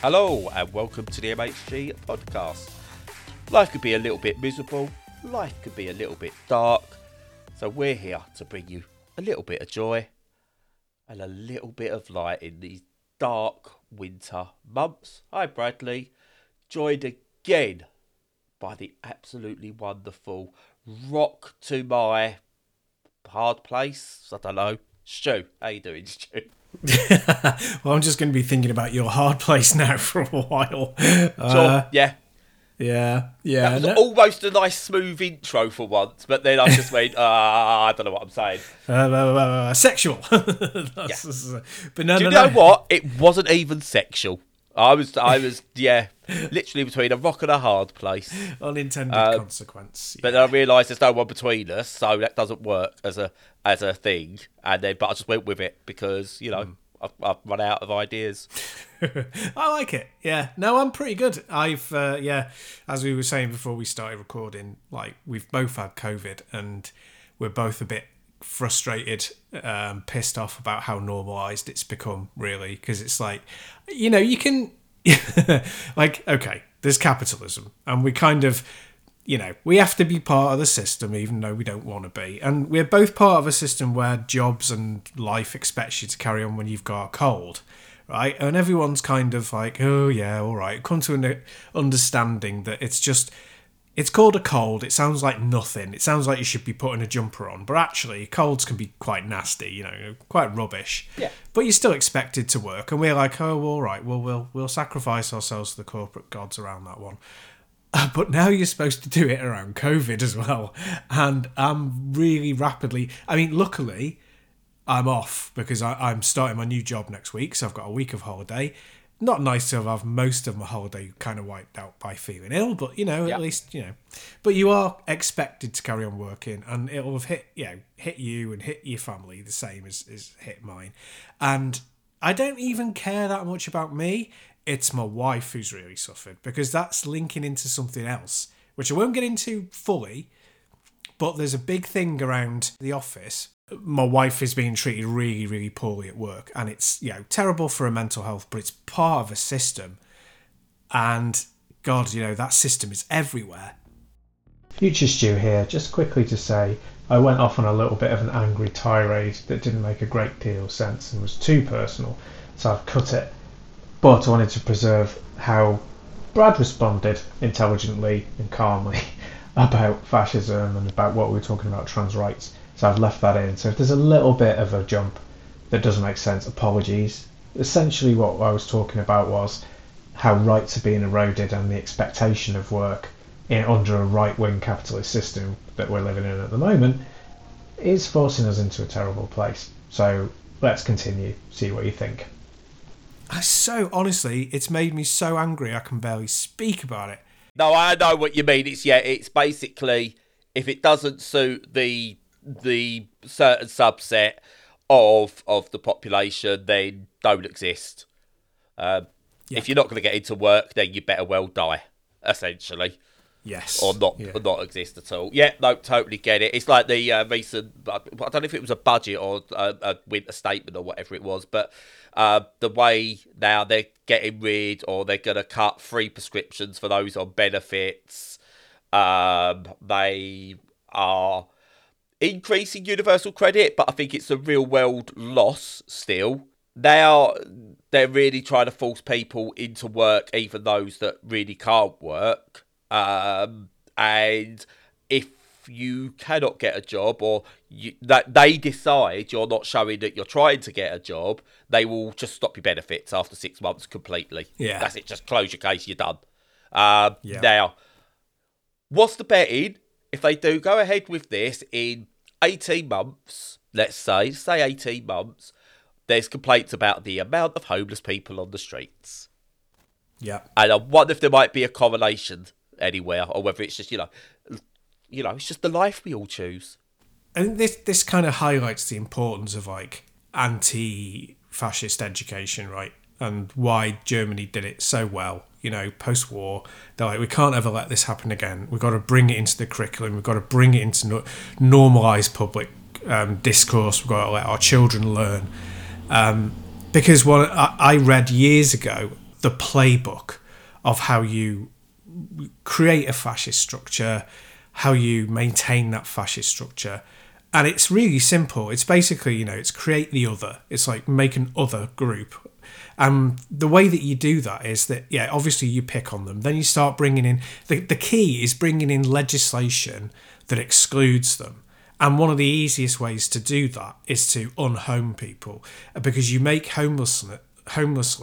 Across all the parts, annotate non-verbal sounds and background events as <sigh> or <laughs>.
Hello, and welcome to the MHG podcast. Life could be a little bit miserable, life could be a little bit dark, so we're here to bring you a little bit of joy and a little bit of light in these dark winter months. Hi, Bradley, joined again by the absolutely wonderful Rock to My Hard Place. I don't know. Stu, how you doing, Stu? <laughs> well, I'm just going to be thinking about your hard <laughs> place now for a while. Sure, Uh, yeah. yeah, yeah. That was no- almost a nice smooth intro for once, but then I just went, <laughs> ah, I don't know what I'm saying. uh, uh, uh, uh, sexual. That's- But no, Do you no, know no. what? It wasn't even sexual. I was, I was, yeah, literally between a rock and a hard place. <laughs> Unintended Uh, consequence. But then I realised there's no one between us, so that doesn't work as a as a thing. And then, but I just went with it because you know Hmm. I've, I've run out of ideas. <laughs> I like it. Yeah. No, I'm pretty good. I've uh, yeah, as we were saying before we started recording, like we've both had COVID and we're both a bit frustrated, um, pissed off about how normalized it's become. Really, because it's like, you know, you can <laughs> like okay, there's capitalism, and we kind of. You know, we have to be part of the system, even though we don't want to be. And we're both part of a system where jobs and life expects you to carry on when you've got a cold right? And everyone's kind of like, oh yeah, all right. Come to an understanding that it's just, it's called a cold. It sounds like nothing. It sounds like you should be putting a jumper on, but actually, colds can be quite nasty. You know, quite rubbish. Yeah. But you're still expected to work, and we're like, oh, all right. Well, we'll we'll sacrifice ourselves to the corporate gods around that one. Uh, but now you're supposed to do it around COVID as well. And I'm really rapidly, I mean, luckily, I'm off because I, I'm starting my new job next week. So I've got a week of holiday. Not nice to have most of my holiday kind of wiped out by feeling ill, but you know, at least, you know. But you are expected to carry on working and it'll have hit, you know, hit you and hit your family the same as, as hit mine. And I don't even care that much about me. It's my wife who's really suffered because that's linking into something else, which I won't get into fully. But there's a big thing around the office. My wife is being treated really, really poorly at work, and it's you know terrible for her mental health. But it's part of a system, and God, you know that system is everywhere. Future Stu here, just quickly to say I went off on a little bit of an angry tirade that didn't make a great deal of sense and was too personal, so I've cut it. But I wanted to preserve how Brad responded intelligently and calmly <laughs> about fascism and about what we were talking about trans rights, so I've left that in. So if there's a little bit of a jump that doesn't make sense, apologies. Essentially, what I was talking about was how rights are being eroded and the expectation of work in, under a right wing capitalist system that we're living in at the moment is forcing us into a terrible place. So let's continue, see what you think. I so honestly, it's made me so angry I can barely speak about it. No, I know what you mean. It's yeah, it's basically if it doesn't suit the the certain subset of of the population, then don't exist. Um, Yeah. If you're not going to get into work, then you better well die, essentially, Yes, or not Yeah. or not exist at all. Yeah, no, totally get it. It's like the uh, recent. I don't know if it was a budget or a, a winter statement or whatever it was, but uh, the way now they're getting rid or they're going to cut free prescriptions for those on benefits. Um, they are increasing universal credit, but I think it's a real world loss still. They are they're really trying to force people into work, even those that really can't work. Um, and if you cannot get a job or you, that they decide you're not showing that you're trying to get a job, they will just stop your benefits after six months completely. Yeah. that's it. Just close your case. You're done. Um, Yeah. Now, what's the betting? If they do go ahead with this in 18 months, let's say, say 18 months, there's complaints about the amount of homeless people on the streets. yeah. And I wonder if there might be a correlation anywhere, or whether it's just, you know, you know, it's just the life we all choose. And this this kind of highlights the importance of like anti-fascist education, right? And why Germany did it so well. You know, post-war, they're like, we can't ever let this happen again. We've got to bring it into the curriculum. We've got to bring it into no- normalize public um, discourse. We've got to let our children learn. Um, because what I read years ago, the playbook of how you create a fascist structure, how you maintain that fascist structure. And it's really simple. It's basically, you know, it's create the other. It's like make an other group. And the way that you do that is that, yeah, obviously you pick on them. Then you start bringing in, the, the key is bringing in legislation that excludes them. And one of the easiest ways to do that is to unhome people because you make homelessness, homeless,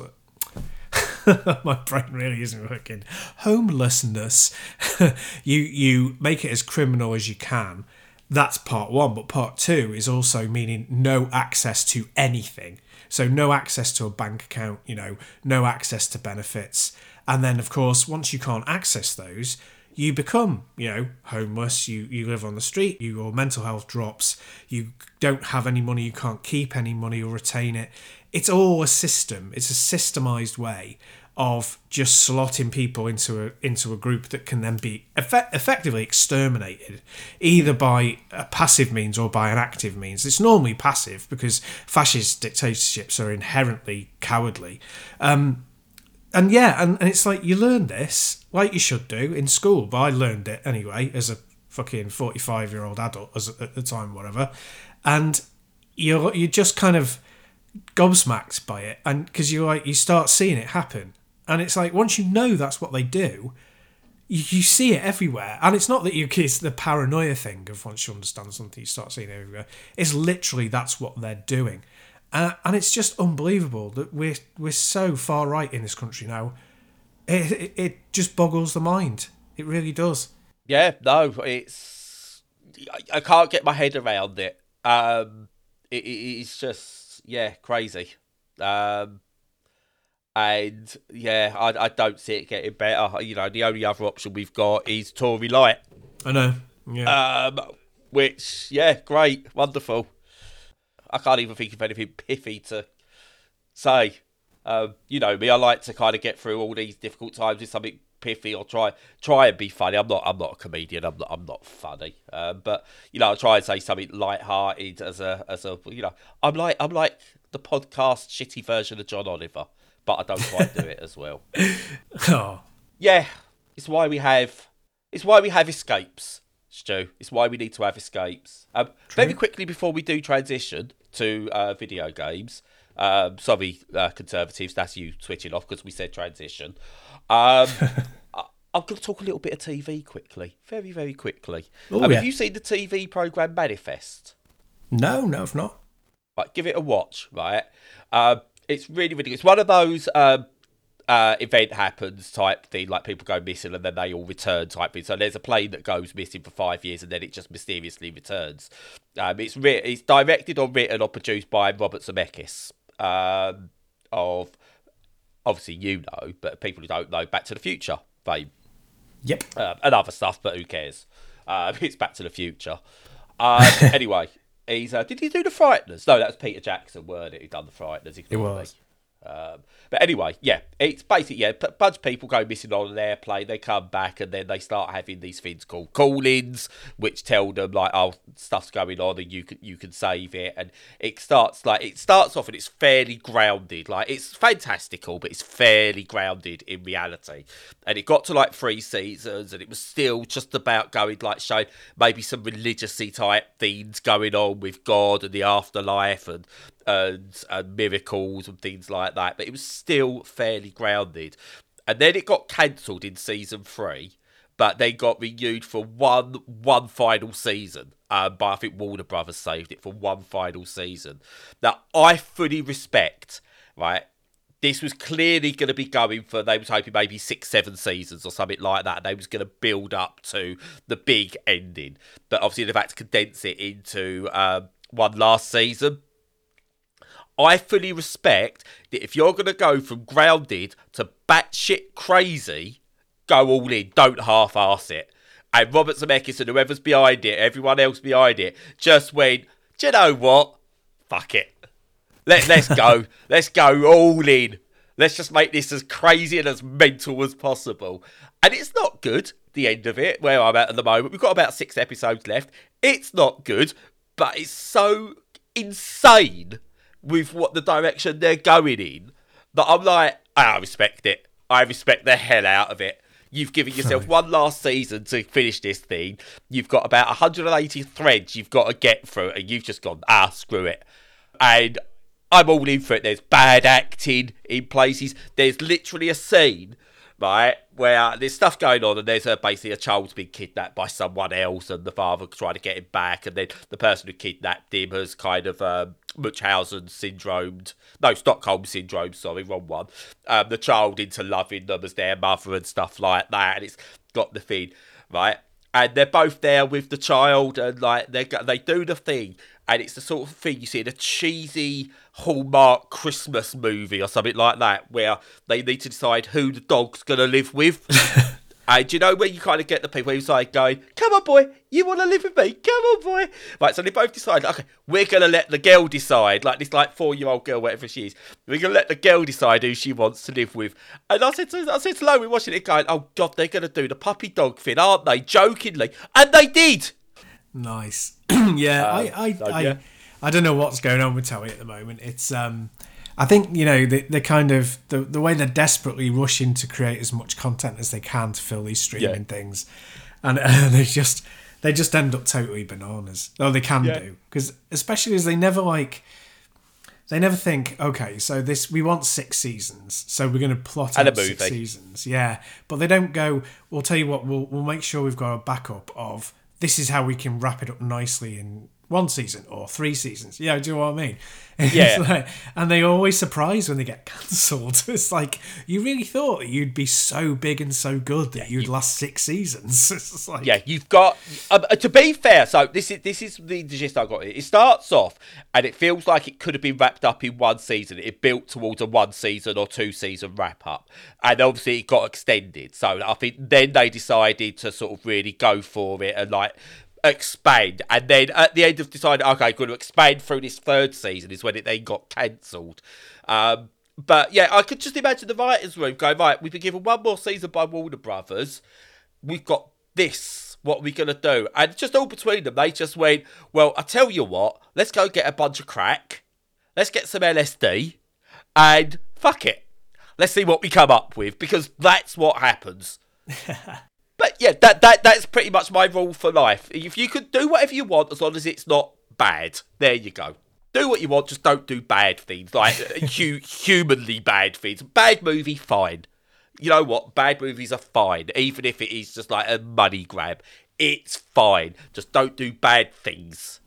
<laughs> my brain really isn't working. Homelessness, <laughs> you you make it as criminal as you can. That's part one, but part two is also meaning no access to anything. So no access to a bank account, you know, no access to benefits. And then of course, once you can't access those, you become, you know, homeless, you, you live on the street, your mental health drops, you don't have any money, you can't keep any money or retain it. It's all a system, it's a systemized way of just slotting people into a into a group that can then be effect- effectively exterminated either by a passive means or by an active means. It's normally passive because fascist dictatorships are inherently cowardly. Um, and yeah and, and it's like you learn this like you should do in school. But i learned it anyway as a fucking 45 year old adult as at the time whatever. And you're you just kind of gobsmacked by it. And because you like you start seeing it happen and it's like once you know that's what they do, you, you see it everywhere. And it's not that you it's the paranoia thing of once you understand something, you start seeing it everywhere. It's literally that's what they're doing. Uh, and it's just unbelievable that we're we're so far right in this country now. It, it, it just boggles the mind. It really does. Yeah, no, it's I, I can't get my head around it. Um, it, it's just yeah, crazy. Um, and yeah, I, I don't see it getting better. You know, the only other option we've got is Tory Light. I know. Yeah. Um, which yeah, great, wonderful. I can't even think of anything pithy to say. Um, you know me, I like to kind of get through all these difficult times with something pithy or try try and be funny. I'm not I'm not a comedian. I'm not I'm not funny. Um, but you know, I try and say something light-hearted as a as a you know. I'm like I'm like the podcast shitty version of John Oliver but I don't quite do it as well. <laughs> oh. Yeah, it's why we have it's why we have escapes, Stu. It's why we need to have escapes. Um, very quickly before we do transition to uh, video games. Um, sorry, uh, conservatives, that's you switching off because we said transition. Um, <laughs> I'm going to talk a little bit of TV quickly, very, very quickly. Ooh, um, yeah. Have you seen the TV program Manifest? No, no, I've not. Right, give it a watch. Right, uh, it's really, really. It's one of those um, uh, event happens type thing, like people go missing and then they all return type thing. So there's a plane that goes missing for five years and then it just mysteriously returns. Um, it's re- it's directed or written or produced by Robert Zemeckis um, of obviously you know, but people who don't know, Back to the Future fame Yep. um, and other stuff, but who cares? Uh, <laughs> it's Back to the Future. Um, <laughs> anyway, he's uh, did he do the Frighteners? No, that was Peter Jackson, weren't it? Who done the Frighteners? He It was. Um, but anyway, yeah, it's basically yeah, a bunch of people go missing on an airplane. They come back and then they start having these things called call-ins, which tell them like, oh, stuff's going on and you can you can save it. And it starts like it starts off and it's fairly grounded, like it's fantastical, but it's fairly grounded in reality. And it got to like three seasons, and it was still just about going like showing maybe some religiously type things going on with God and the afterlife and and, and miracles and things like that, but it was still fairly grounded. And then it got cancelled in season three, but they got renewed for one one final season. Um, but I think Warner Brothers saved it for one final season. Now I fully respect, right? This was clearly going to be going for. They was hoping maybe six, seven seasons or something like that. They was going to build up to the big ending, but obviously they've had to condense it into um, one last season. I fully respect that if you're going to go from grounded to batshit crazy, go all in. Don't half-ass it. And Robert Zemeckis and whoever's behind it, everyone else behind it, just went, do you know what? Fuck it. Let, let's go. <laughs> let's go all in. Let's just make this as crazy and as mental as possible. And it's not good, the end of it, where I'm at at the moment. We've got about six episodes left. It's not good, but it's so insane with what the direction they're going in that I'm like, I respect it. I respect the hell out of it. You've given yourself one last season to finish this thing. You've got about 180 threads you've got to get through, and you've just gone, ah, screw it. And I'm all in for it. There's bad acting in places. There's literally a scene, right, where there's stuff going on, and there's a, basically a child's been kidnapped by someone else, and the father trying to get him back, and then the person who kidnapped him has kind of um, Munchausen syndromed, no, Stockholm syndrome, sorry, wrong one. Um, the child into loving them as their mother and stuff like that, and it's got the thing, right? And they're both there with the child, and like they they do the thing, and it's the sort of thing you see in a cheesy Hallmark Christmas movie or something like that, where they need to decide who the dog's gonna live with. <laughs> And you know where you kind of get the people who's like going, "Come on, boy, you want to live with me? Come on, boy." Right, so they both decide, okay, we're gonna let the girl decide, like this, like four-year-old girl, whatever she is. We're gonna let the girl decide who she wants to live with. And I said, to, I said to Lo, we're watching it, going, "Oh God, they're gonna do the puppy dog thing, aren't they?" Jokingly, and they did. Nice. <clears throat> yeah, I, I, so, I, yeah. I don't know what's going on with Toei at the moment. It's um, I think you know they they kind of the the way they're desperately rushing to create as much content as they can to fill these streaming Yeah. things, and <laughs> uh, they just they just end up totally bananas. Oh, they can Yeah. do because especially as they never like. They never think, okay, so this we want six seasons, so we're going to plot And out six seasons, yeah. But they don't go. We'll tell you what. We'll we'll make sure we've got a backup of this is how we can wrap it up nicely in one season or three seasons. Yeah, do you know what I mean? <laughs> Yeah. like- and they always surprise when they get <laughs> cancelled. It's like you really thought you'd be so big and so good that you'd last six seasons. <laughs> It's like Yeah, you've got. Um, uh, to be fair, so this is this is the gist I got. It starts off, and it feels like it could have been wrapped up in one season. It built towards a one season or two season wrap up, and obviously it got extended. So I think then they decided to sort of really go for it and like expand. And then at the end of deciding, okay, going to expand through this third season is when it then got cancelled. Um, but yeah, I could just imagine the writers' room going, right, we've been given one more season by Warner Brothers. We've got this. What are we going to do? And just all between them, they just went, well, I tell you what, let's go get a bunch of crack. Let's get some LSD. And fuck it. Let's see what we come up with because that's what happens. <laughs> But yeah, that that that's pretty much my rule for life. If you could do whatever you want as long as it's not bad, there you go. Do what you want, just don't do bad things like uh, <laughs> hu- humanly bad things. Bad movie, fine. You know what? Bad movies are fine, even if it is just like a money grab. It's fine. Just don't do bad things.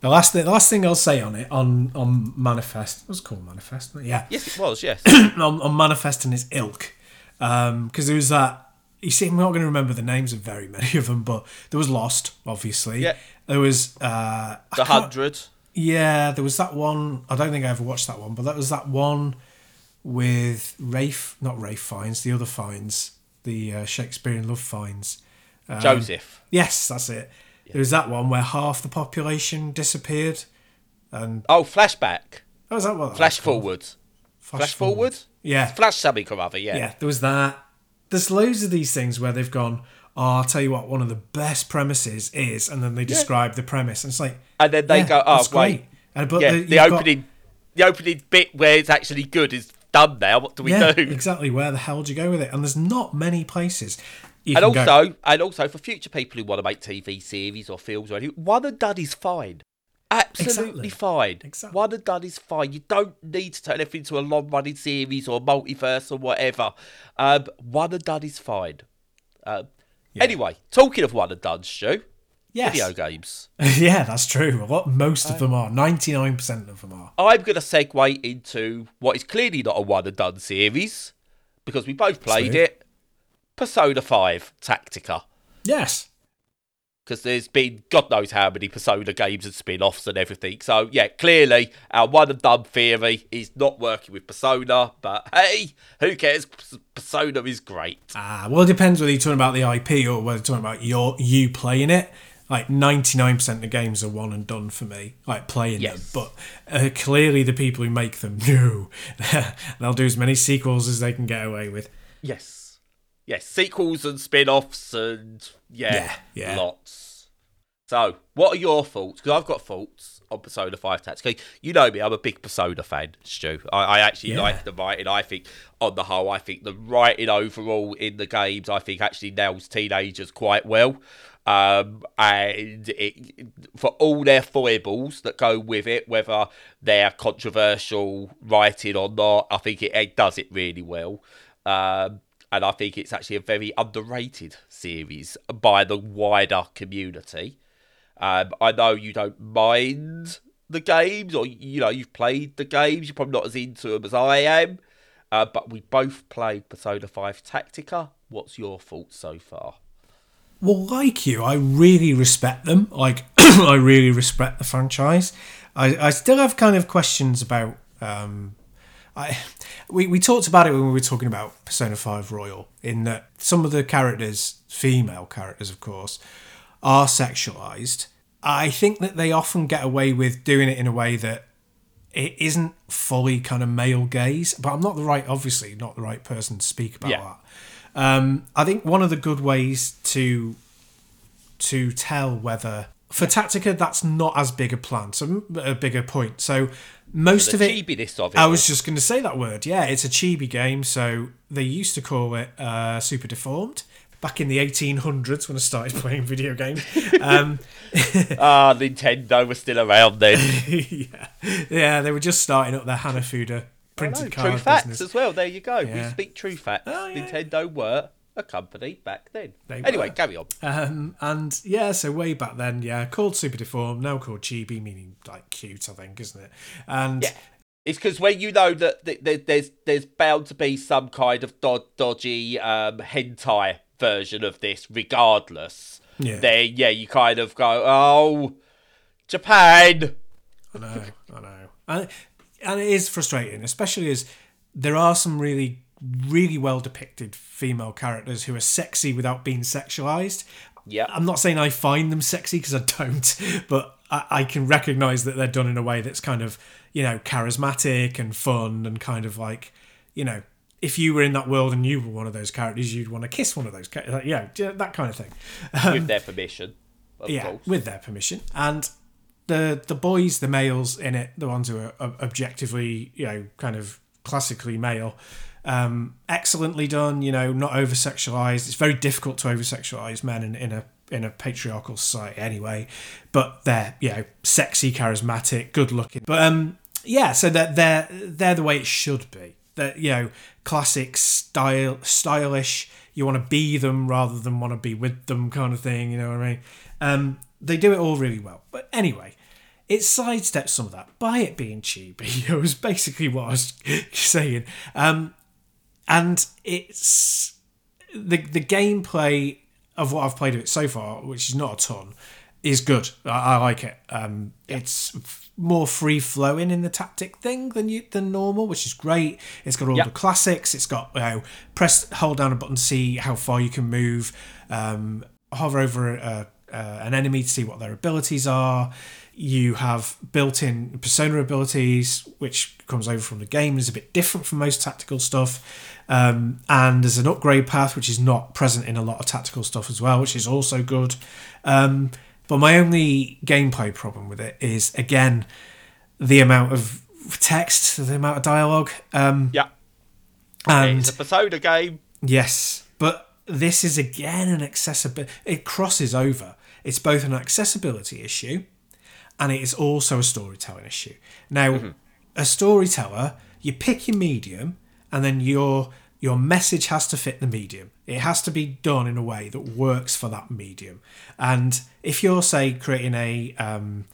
the last thing, the last thing I'll say on it on on manifest. It was called manifest, yeah. Yes, it was. Yes. <clears throat> on, on manifest and his ilk because there was that you see i'm not going to remember the names of very many of them but there was lost obviously Yeah. there was uh the hundred. yeah there was that one i don't think i ever watched that one but that was that one with Ralph not Ralph Fiennes the other Fiennes the uh, shakespearean love Fiennes Um, Joseph. yes that's it there was that one where half the population disappeared and Oh, flashback. oh, was that what that Flash forward. Flash forward. yeah Flash something or other. Yeah. yeah, there was that. There's loads of these things where they've gone, oh, I'll tell you what, one of the best premises is, and then they describe the premise. And it's like, And then they yeah, go, oh that's wait. great. And, but yeah, the, the, you've got- opening, the opening bit where it's actually good is done now. What do we yeah, do? exactly. Where the hell do you go with it? And there's not many places. And can go- also, and also for future people who want to make TV series or films or anything, one and done is fine. Absolutely Exactly. fine. Exactly. One and done is fine. You don't need to turn everything into a long running series or multiverse or whatever. Um, one and done is fine. Um, Anyway, talking of one and done, Stu, yes. video games. <laughs> yeah, that's true. What most of them are, 99% of them are. I'm going to segue into what is clearly not a one and done series because we both played it. Persona 5 Tactica. Yes. Because there's been God knows how many Persona games and spin offs and everything. So, yeah, clearly our one and done theory is not working with Persona. But hey, who cares? Persona is great. Ah, well, it depends whether you're talking about the IP or whether you're talking about your you playing it. Like 99% of the games are one and done for me, like playing Yes. them. But uh, clearly, the people who make them, <laughs> no. <laughs> They'll do as many sequels as they can get away with. Yes. Yes, sequels and spin offs and yeah, Yeah, yeah. lots. So, what are your thoughts? Because I've got thoughts on Persona 5 Tactica. You know me, I'm a big Persona fan, Stu. I, I actually Yeah. like the writing. I think, on the whole, I think the writing overall in the games, I think actually nails teenagers quite well. Um, and it, for all their foibles that go with it, whether they're controversial writing or not, I think it, it does it really well. Um, and I think it's actually a very underrated series by the wider community. Um, I know you don't mind the games, or you know you've played the games. You're probably not as into them as I am, uh, but we both played Persona Five Tactica. What's your thoughts so far? Well, like you, I really respect them. Like, <clears throat> I really respect the franchise. I, I still have kind of questions about. Um, I we, we talked about it when we were talking about Persona 5 Royal, in that some of the characters, female characters, of course, are sexualized. I think that they often get away with doing it in a way that it isn't fully kind of male gaze, but I'm not the right, obviously, not the right person to speak about Yeah. that. Um, I think one of the good ways to to tell whether for Tactica that's not as big a plan, so a bigger point. So most The of it, of it. I was just going to say that word. Yeah, it's a chibi game. So they used to call it uh, Super Deformed back in the 1800s when I started <laughs> playing video games. Um, <laughs> ah, Nintendo was still around then. <laughs> yeah, yeah, they were just starting up their Hanafuda printed true card facts business. as well. There you go. Yeah. We speak true facts. Oh, yeah. Nintendo were a company back then. They anyway, were. carry on. Um, and yeah, so way back then, yeah, called Super Deformed, now called Chibi, meaning like cute, I think, isn't it? And Yeah. It's because when you know that th- th- there's there's bound to be some kind of do- dodgy um, hentai version of this, regardless. Yeah. Then yeah, you kind of go, oh, Japan. I know, I know, and and it is frustrating, especially as there are some really, really well depicted female characters who are sexy without being sexualized. Yeah. I'm not saying I find them sexy because I don't, <laughs> but I, I can recognize that they're done in a way that's kind of, you know, charismatic and fun and kind of like, you know, if you were in that world and you were one of those characters, you'd want to kiss one of those, characters. Like, yeah, that kind of thing. with um, their permission, of yeah, course. with their permission. And the the boys, the males in it, the ones who are objectively, you know, kind of classically male, um, excellently done. You know, not over sexualized. It's very difficult to over sexualize men in, in a in a patriarchal society anyway. But they're you know sexy, charismatic, good looking. But um, yeah, so that they're they're the way it should be. That you know, classic style, stylish. You want to be them rather than want to be with them, kind of thing. You know what I mean? Um, they do it all really well. But anyway, it sidesteps some of that by it being chibi. <laughs> It was basically what I was <laughs> saying. Um, and it's the the gameplay of what I've played of it so far, which is not a ton, is good. I, I like it. Um, It's f- more free flowing in the tactic thing than you than normal, which is great. It's got all Yep. the classics. It's got you know, press hold down a button to see how far you can move. Um, hover over a, uh, an enemy to see what their abilities are. You have built-in persona abilities, which comes over from the game. is a bit different from most tactical stuff. Um, and there's an upgrade path, which is not present in a lot of tactical stuff as well, which is also good. Um, but my only gameplay problem with it is again the amount of text, the amount of dialogue. Um, Yeah. and it's a Persona game. Yes, but this is again an accessibility. It crosses over. It's both an accessibility issue, and it is also a storytelling issue. Now, a storyteller, you pick your medium, and then your your message has to fit the medium. It has to be done in a way that works for that medium. And if you're say creating a um,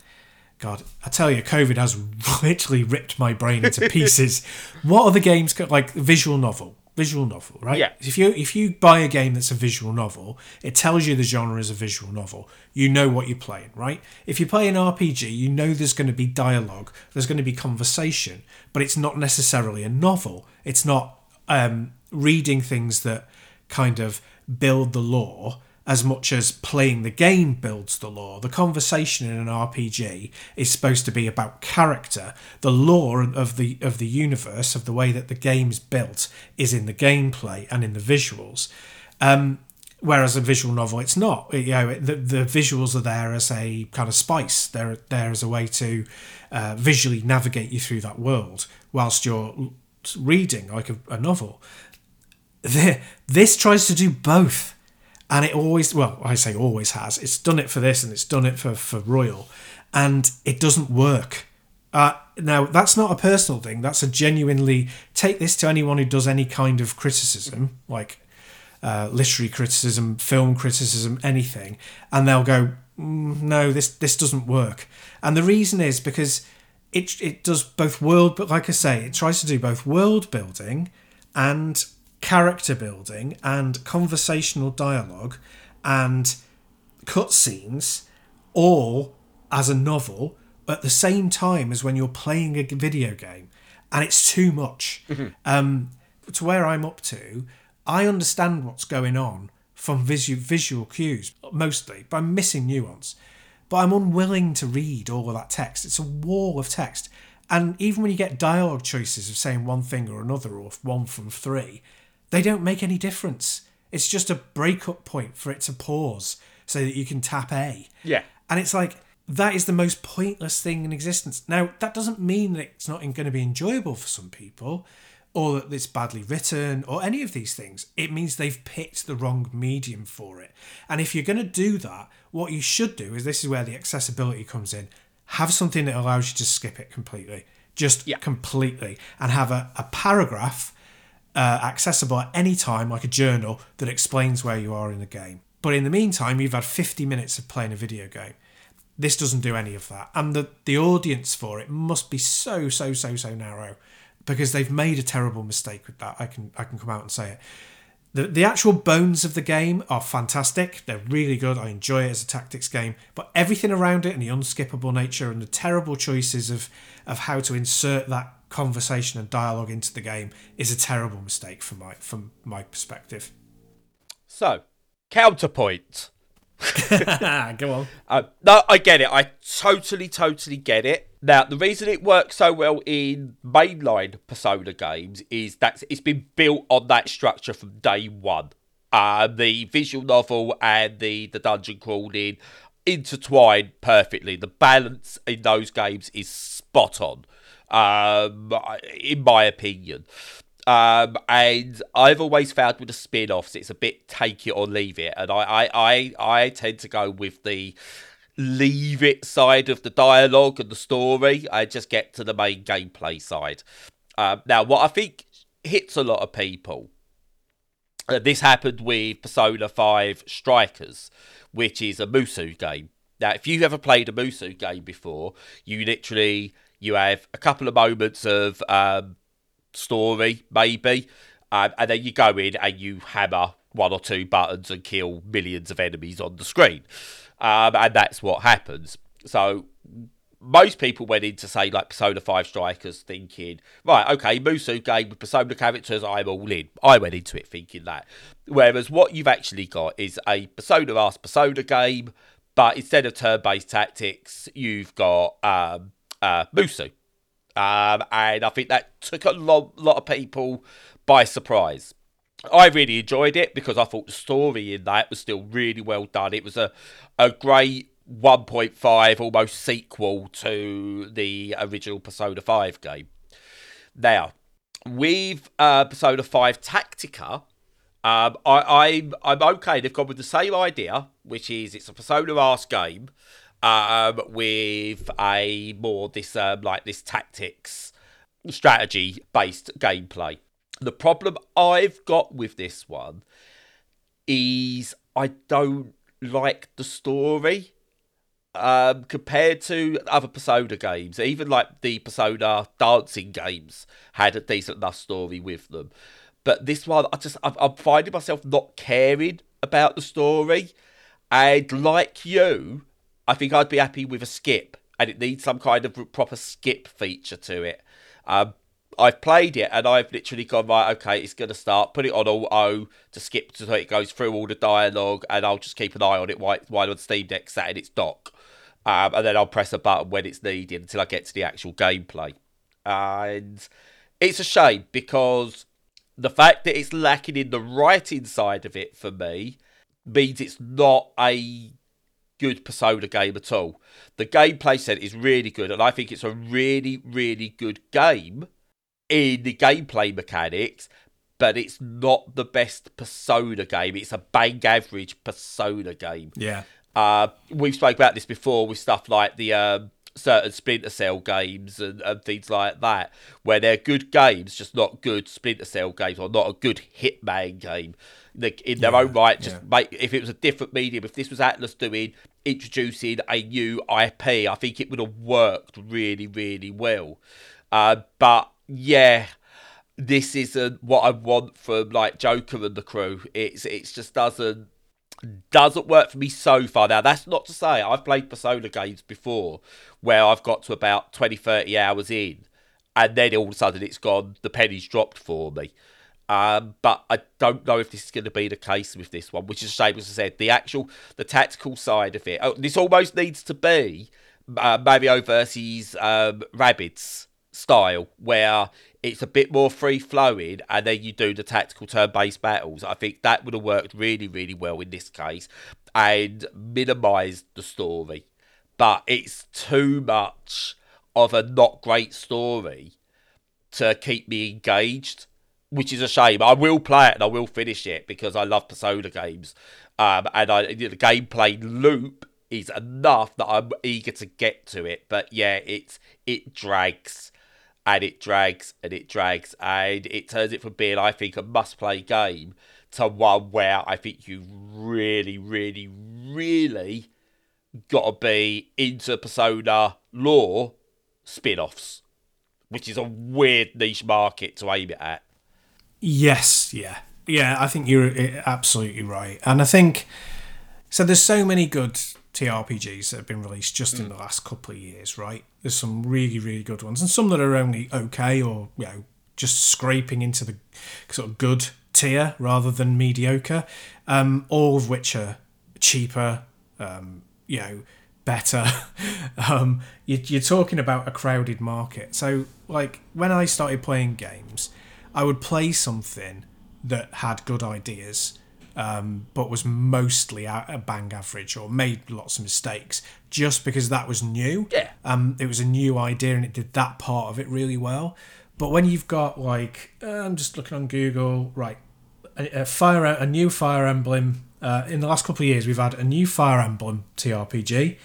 God, I tell you, COVID has <laughs> literally ripped my brain into <laughs> pieces. what are the games like? Visual novel, visual novel, right? Yeah. If you if you buy a game that's a visual novel, it tells you the genre is a visual novel. You know what you're playing, right? If you play an RPG, you know there's going to be dialogue, there's going to be conversation, but it's not necessarily a novel. It's not um, reading things that kind of build the lore as much as playing the game builds the lore. The conversation in an RPG is supposed to be about character. The lore of the of the universe of the way that the game's built is in the gameplay and in the visuals. Um, Whereas a visual novel, it's not. You know, the, the visuals are there as a kind of spice. They're there as a way to uh, visually navigate you through that world whilst you're reading like a, a novel. this tries to do both, and it always well, I say always has. It's done it for this, and it's done it for for Royal, and it doesn't work. Uh, now that's not a personal thing. That's a genuinely take this to anyone who does any kind of criticism, like uh, literary criticism, film criticism, anything, and they'll go, mm, "No, this this doesn't work." And the reason is because it it does both world, but like I say, it tries to do both world building and character building and conversational dialogue and cutscenes, all as a novel at the same time as when you're playing a video game, and it's too much. Mm-hmm. Um, to where I'm up to, I understand what's going on from visual visual cues mostly, but I'm missing nuance. But I'm unwilling to read all of that text. It's a wall of text. And even when you get dialogue choices of saying one thing or another, or one from three, they don't make any difference. It's just a breakup point for it to pause so that you can tap A. Yeah. And it's like, that is the most pointless thing in existence. Now, that doesn't mean that it's not going to be enjoyable for some people or that it's badly written or any of these things. It means they've picked the wrong medium for it. And if you're going to do that, what you should do is this is where the accessibility comes in. Have something that allows you to skip it completely, just yeah. completely, and have a, a paragraph uh, accessible at any time, like a journal, that explains where you are in the game. But in the meantime, you've had 50 minutes of playing a video game. This doesn't do any of that. And the, the audience for it must be so, so, so, so narrow because they've made a terrible mistake with that. I can I can come out and say it. The, the actual bones of the game are fantastic. They're really good. I enjoy it as a tactics game. But everything around it and the unskippable nature and the terrible choices of, of how to insert that conversation and dialogue into the game is a terrible mistake from my from my perspective. So, counterpoint. <laughs> Go on. Uh, no, I get it. I totally, totally get it. Now, the reason it works so well in mainline Persona games is that it's been built on that structure from day one. Uh, the visual novel and the, the dungeon crawling intertwine perfectly. The balance in those games is spot on, in my opinion. Um, and I've always found with the spin offs, it's a bit take it or leave it. And I, I, I, I tend to go with the leave it side of the dialogue and the story. I just get to the main gameplay side. Um, now, what I think hits a lot of people. Uh, this happened with Persona 5 Strikers, which is a Musou game. Now, if you've ever played a Musou game before, you literally you have a couple of moments of um, story, maybe. Um, and then you go in and you hammer one or two buttons and kill millions of enemies on the screen. Um, and that's what happens. So most people went into say like Persona 5 Strikers thinking, right, okay, Musou game with Persona characters, I'm all in. I went into it thinking that. Whereas what you've actually got is a Persona asked Persona game, but instead of turn based tactics, you've got um, uh, Musou. Um, and I think that took a lot, lot of people by surprise. I really enjoyed it because I thought the story in that was still really well done. It was a, a great 1.5 almost sequel to the original Persona 5 game. Now, with uh, Persona 5 Tactica, um, I, I'm I'm okay. They've gone with the same idea, which is it's a Persona ass game, um, with a more this um, like this tactics strategy based gameplay. The problem I've got with this one is I don't like the story um, compared to other Persona games. Even like the Persona dancing games had a decent enough story with them. But this one, I just I'm, I'm finding myself not caring about the story, and like you, I think I'd be happy with a skip, and it needs some kind of proper skip feature to it. Um, I've played it and I've literally gone right. Okay, it's gonna start. Put it on auto to skip so it goes through all the dialogue, and I'll just keep an eye on it while, while on Steam Deck sat in its dock, um, and then I'll press a button when it's needed until I get to the actual gameplay. And it's a shame because the fact that it's lacking in the writing side of it for me means it's not a good Persona game at all. The gameplay set is really good, and I think it's a really, really good game in the gameplay mechanics, but it's not the best Persona game. It's a bang average Persona game. Yeah. Uh, we've spoke about this before with stuff like the um, certain Splinter Cell games and, and things like that, where they're good games, just not good Splinter Cell games or not a good Hitman game. in their Yeah, own right, just yeah. make if it was a different medium, if this was Atlus doing introducing a new IP, I think it would have worked really, really well. Uh, but yeah, this isn't what I want from like Joker and the crew. It's it's just doesn't doesn't work for me so far. Now, that's not to say I've played Persona games before where I've got to about 20, 30 hours in, and then all of a sudden it's gone, the penny's dropped for me. Um, but I don't know if this is going to be the case with this one, which is a shame, as I said. The actual, the tactical side of it, oh, this almost needs to be uh, Mario versus um, Rabbids style, where it's a bit more free flowing, and then you do the tactical turn based battles. I think that would have worked really, really well in this case, and minimised the story. But it's too much of a not great story to keep me engaged, which is a shame. I will play it and I will finish it because I love Persona games, um, and I the gameplay loop is enough that I'm eager to get to it. But yeah, it's it drags and it drags and it drags and it turns it from being, I think, a must-play game to one where I think you really, really, really got to be into Persona lore spin-offs, which is a weird niche market to aim it at. Yes, yeah. Yeah, I think you're uh, absolutely right. And I think so there's so many good TRPGs that have been released just in the last couple of years, right? There's some really, really good ones, and some that are only okay or you know just scraping into the sort of good tier rather than mediocre. Um, all of which are cheaper, um, you know, better. <laughs> um, you, you're talking about a crowded market. So, like when I started playing games, I would play something that had good ideas um, but was mostly a a bang average or made lots of mistakes just because that was new. Yeah. Um, it was a new idea and it did that part of it really well. But when you've got like, uh, I'm just looking on Google, right, a, a fire, a new Fire Emblem. Uh, in the last couple of years, we've had a new Fire Emblem TRPG.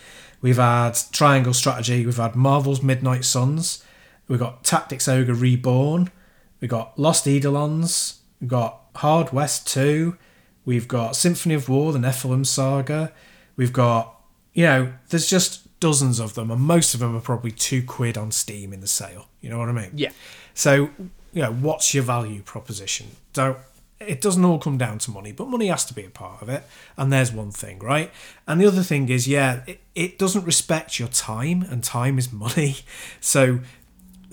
We've had Triangle Strategy. We've had Marvel's Midnight Suns. We've got Tactics Ogre Reborn. We've got Lost Eidolons. We've got Hard West 2. We've got Symphony of War, the Nephilim saga. We've got, you know, there's just dozens of them, and most of them are probably two quid on Steam in the sale. You know what I mean? Yeah. So, you know, what's your value proposition? Don't it doesn't all come down to money, but money has to be a part of it. And there's one thing, right? And the other thing is, yeah, it, it doesn't respect your time, and time is money. <laughs> So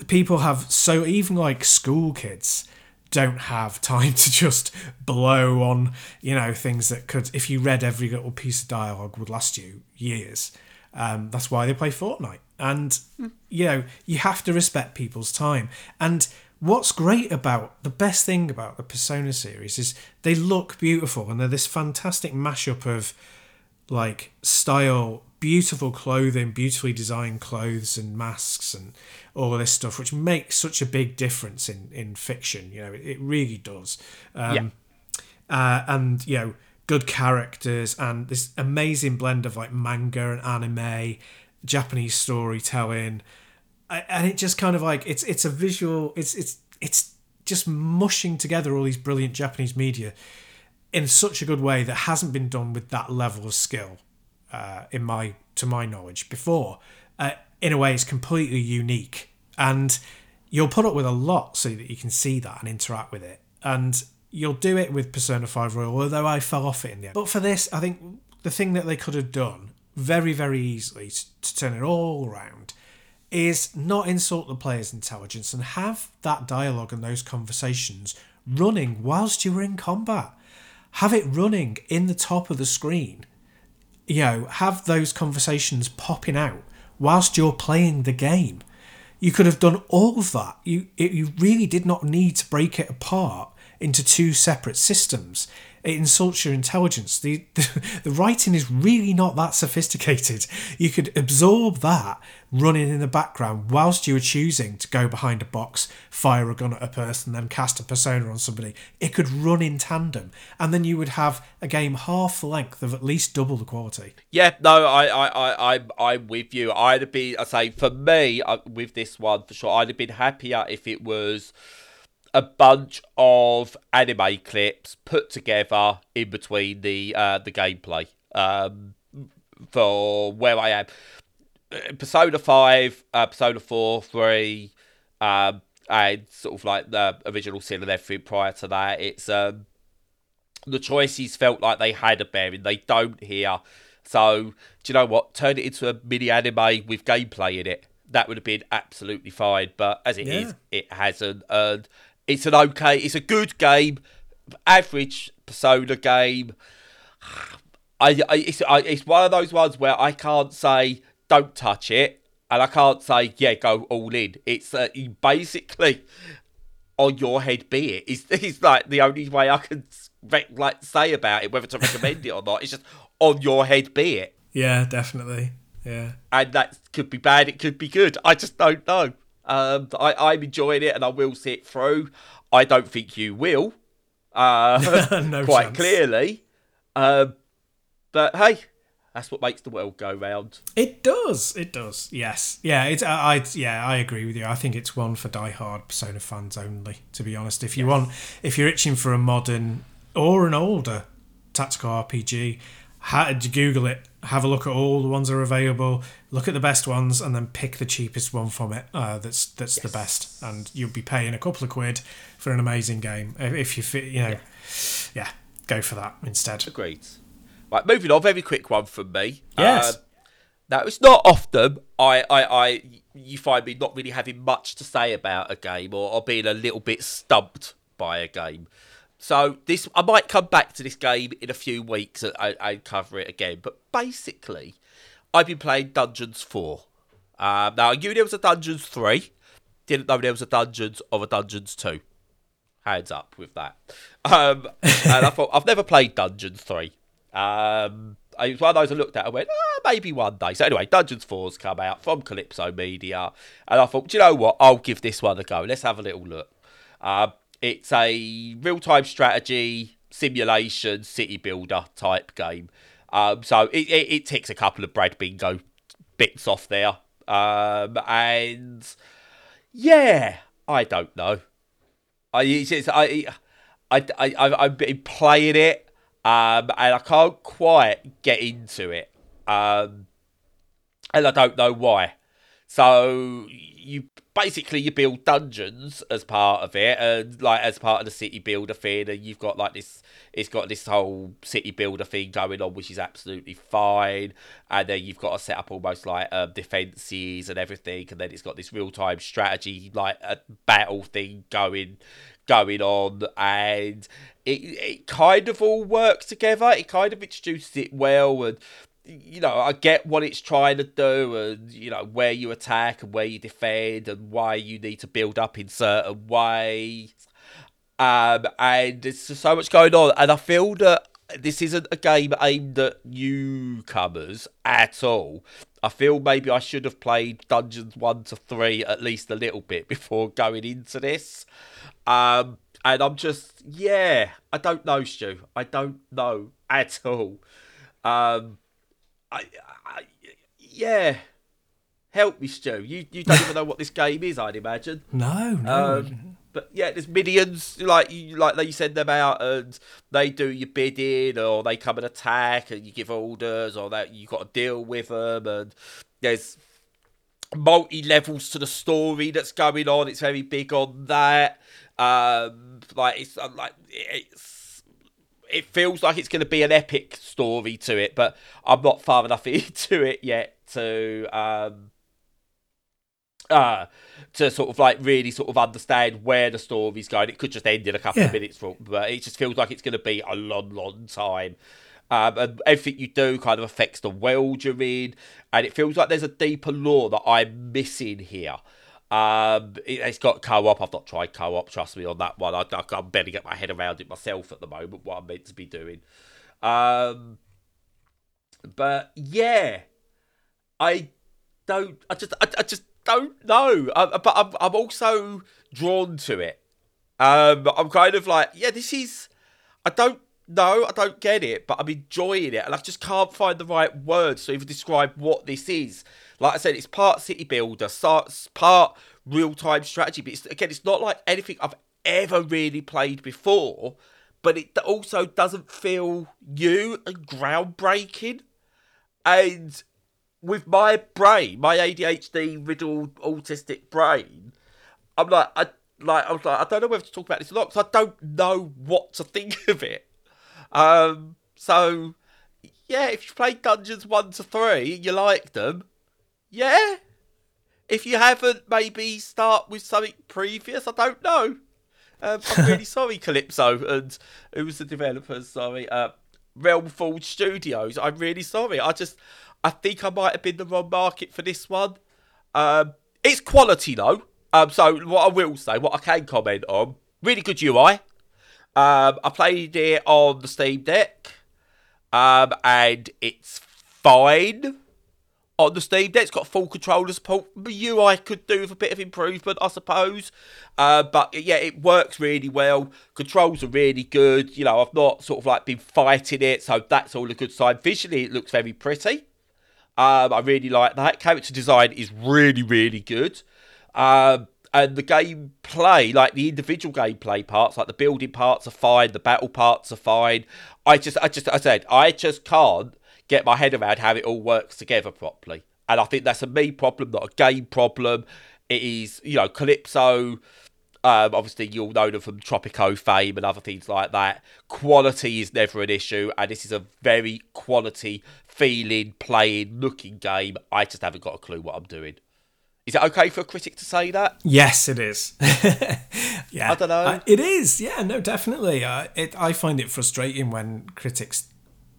people have so even like school kids don't have time <laughs> to just blow on you know things that could if you read every little piece of dialogue would last you years. Um, that's why they play fortnite. And you know you have to respect people's time. And what's great about the best thing about the persona series is they look beautiful and they're this fantastic mashup of like style, beautiful clothing, beautifully designed clothes and masks and all of this stuff, which makes such a big difference in in fiction. You know, it, it really does. Um, Yeah. uh, and you know, good characters and this amazing blend of like manga and anime, Japanese storytelling, and it just kind of like it's it's a visual. It's it's it's just mushing together all these brilliant Japanese media in such a good way that hasn't been done with that level of skill uh, in my to my knowledge before. Uh, in a way, it's completely unique, and you'll put up with a lot so that you can see that and interact with it. And you'll do it with Persona Five Royal, although I fell off it in the end. But for this, I think the thing that they could have done very very easily to, to turn it all around is not insult the player's intelligence and have that dialogue and those conversations running whilst you were in combat. Have it running in the top of the screen. You know, have those conversations popping out whilst you're playing the game. You could have done all of that. You it, you really did not need to break it apart into two separate systems. It insults your intelligence. The, <laughs> the the writing is really not that sophisticated. You could absorb that running in the background whilst you were choosing to go behind a box, fire a gun at a person, then cast a persona on somebody. It could run in tandem, and then you would have a game half the length of at least double the quality. Yeah, no, I, I, I, I'm, I'm with you. I'd have been, I say, for me, uh, with this one for sure, I'd have been happier if it was a bunch of anime clips put together in between the uh, the gameplay. Um, for where I am, Persona Five, uh, Persona Four, Three, um, and sort of like the original Sin and everything prior to that. It's um, the choices felt like they had a bearing. They don't here. So do you know what? Turn it into a mini anime with gameplay in it. That would have been absolutely fine. But as it Yeah. is, it hasn't. And it's an okay. It's a good game. Average Persona game. I, I, it's, I, it's one of those ones where I can't say don't touch it, and I can't say yeah go all in. It's uh, you basically on your head be it. It's, <laughs> it's like the only way I can like say about it, whether to recommend it or not. It's just on your head be it, Yeah, definitely. Yeah. and that could be bad. It could be good. I just don't know. Um, I, I'm enjoying it, and I will see it through. I don't think you will. Uh, <laughs> No <laughs> quite chance. clearly. Um, but hey, that's what makes the world go round. It does. It does. Yes. Yeah. It's. I. I- Yeah. I agree with you. I think it's one for die-hard Persona fans only. To be honest, if you want, if you're itching for a modern or an older tactical RPG, ha- Google it. Have a look at all the ones that are available. Look at the best ones, and then pick the cheapest one from it. Uh, that's that's the best, and you'll be paying a couple of quid for an amazing game. If if you fit, you know, yeah, go for that instead. Agreed. Right, moving on. Very quick one from me. Yes. Um, now it's not often I, I, I, you find me not really having much to say about a game or, or being a little bit stumped by a game. So this, I might come back to this game in a few weeks and, and, cover it again. But basically, I've been playing Dungeons Four. Um, now I knew there was a Dungeons Three. Didn't know there was a Dungeons of a Dungeons Two. Hands up with that. Um, and I thought I've never played Dungeons Three. Um, it was one of those I looked at and went, ah, maybe one day. So anyway, Dungeons 4's come out from Kalypso Media, and I thought, you know what? I'll give this one a go. Let's have a little look. Um, it's a real-time strategy simulation city builder type game. Um, so it, it, it ticks a couple of Brad Bingo bits off there. Um, and yeah, I don't know. I it's, it's- I I I I I've been playing it, um, and I can't quite get into it, um, and I don't know why. So you basically you build dungeons as part of it, and like as part of the city builder thing, and you've got like this. It's got this whole city builder thing going on, which is absolutely fine. And then you've got to set up almost like um, defenses and everything, and then it's got this real time strategy like a battle thing going going on, and it it kind of all works together. It kind of introduces it well, and you know, I get what it's trying to do, and you know where you attack and where you defend, and why you need to build up in certain ways. Um, and there's so much going on, and I feel that this isn't a game aimed at newcomers at all. I feel maybe I should have played Dungeons one to three at least a little bit before going into this. Um, and I'm just, yeah, I don't know, Stu. I don't know at all. Um, I, I, yeah. Help me, Stu. You you don't even know what this game is, I'd imagine. <laughs> No, no. Um, but yeah, there's minions like you like they send them out and they do your bidding, or they come and attack, and you give orders, or that you got to deal with them, and there's multi levels to the story that's going on. It's very big on that. Um, like it's uh, like it's it feels like it's going to be an epic story to it, but I'm not far enough <laughs> into it yet to um uh to sort of like really sort of understand where the story's going. It could just end in a couple of minutes, from, but it just feels like it's going to be a long, long time. Um, and everything you do kind of affects the world you're in, and it feels like there's a deeper lore that I'm missing here. Um, it, has got co-op. I've not tried co-op. Trust me on that one. I, I, I'm barely get my head around it myself at the moment. What I'm meant to be doing. Um, but yeah, I don't. I just. I, I just don't know. I, but I'm. I'm also drawn to it. Um, I'm kind of like, yeah, this is. I don't know. I don't get it, but I'm enjoying it, and I just can't find the right words to even describe what this is. Like I said, it's part city builder, part real time strategy, but it's, again, it's not like anything I've ever really played before. But it also doesn't feel new and groundbreaking. And with my brain, my ADHD riddled autistic brain, I'm like, I like, I was like, I don't know whether to talk about this or not because I don't know what to think <laughs> of it. Um, so yeah, if you played Dungeons one to three, you like them, yeah. If you haven't, maybe start with something previous. I don't know. Um, I'm <laughs> really sorry, Kalypso, and who was the developers? Sorry, uh, Realmforge Studios. I'm really sorry. I just, I think I might have been the wrong market for this one. Um, it's quality though. Um, so what I will say, what I can comment on, really good UI. Um, I played it on the Steam Deck, um, and it's fine on the Steam Deck. It's got full controller support. The UI could do with a bit of improvement, I suppose. Uh, but yeah, it works really well. Controls are really good. You know, I've not sort of like been fighting it, so that's all a good sign. Visually, it looks very pretty. Um, I really like that. Character design is really, really good. Um, and the gameplay, like the individual gameplay parts, like the building parts are fine, the battle parts are fine. I just, I just, I said, I just can't get my head around how it all works together properly. And I think that's a me problem, not a game problem. It is, you know, Kalypso. Um, obviously, you'll know them from Tropico fame and other things like that. Quality is never an issue, and this is a very quality feeling, playing, looking game. I just haven't got a clue what I'm doing. Is it okay for a critic to say that? Yes, it is. <laughs> yeah, I don't know. Uh, it is. Yeah, no, definitely. Uh, it. I find it frustrating when critics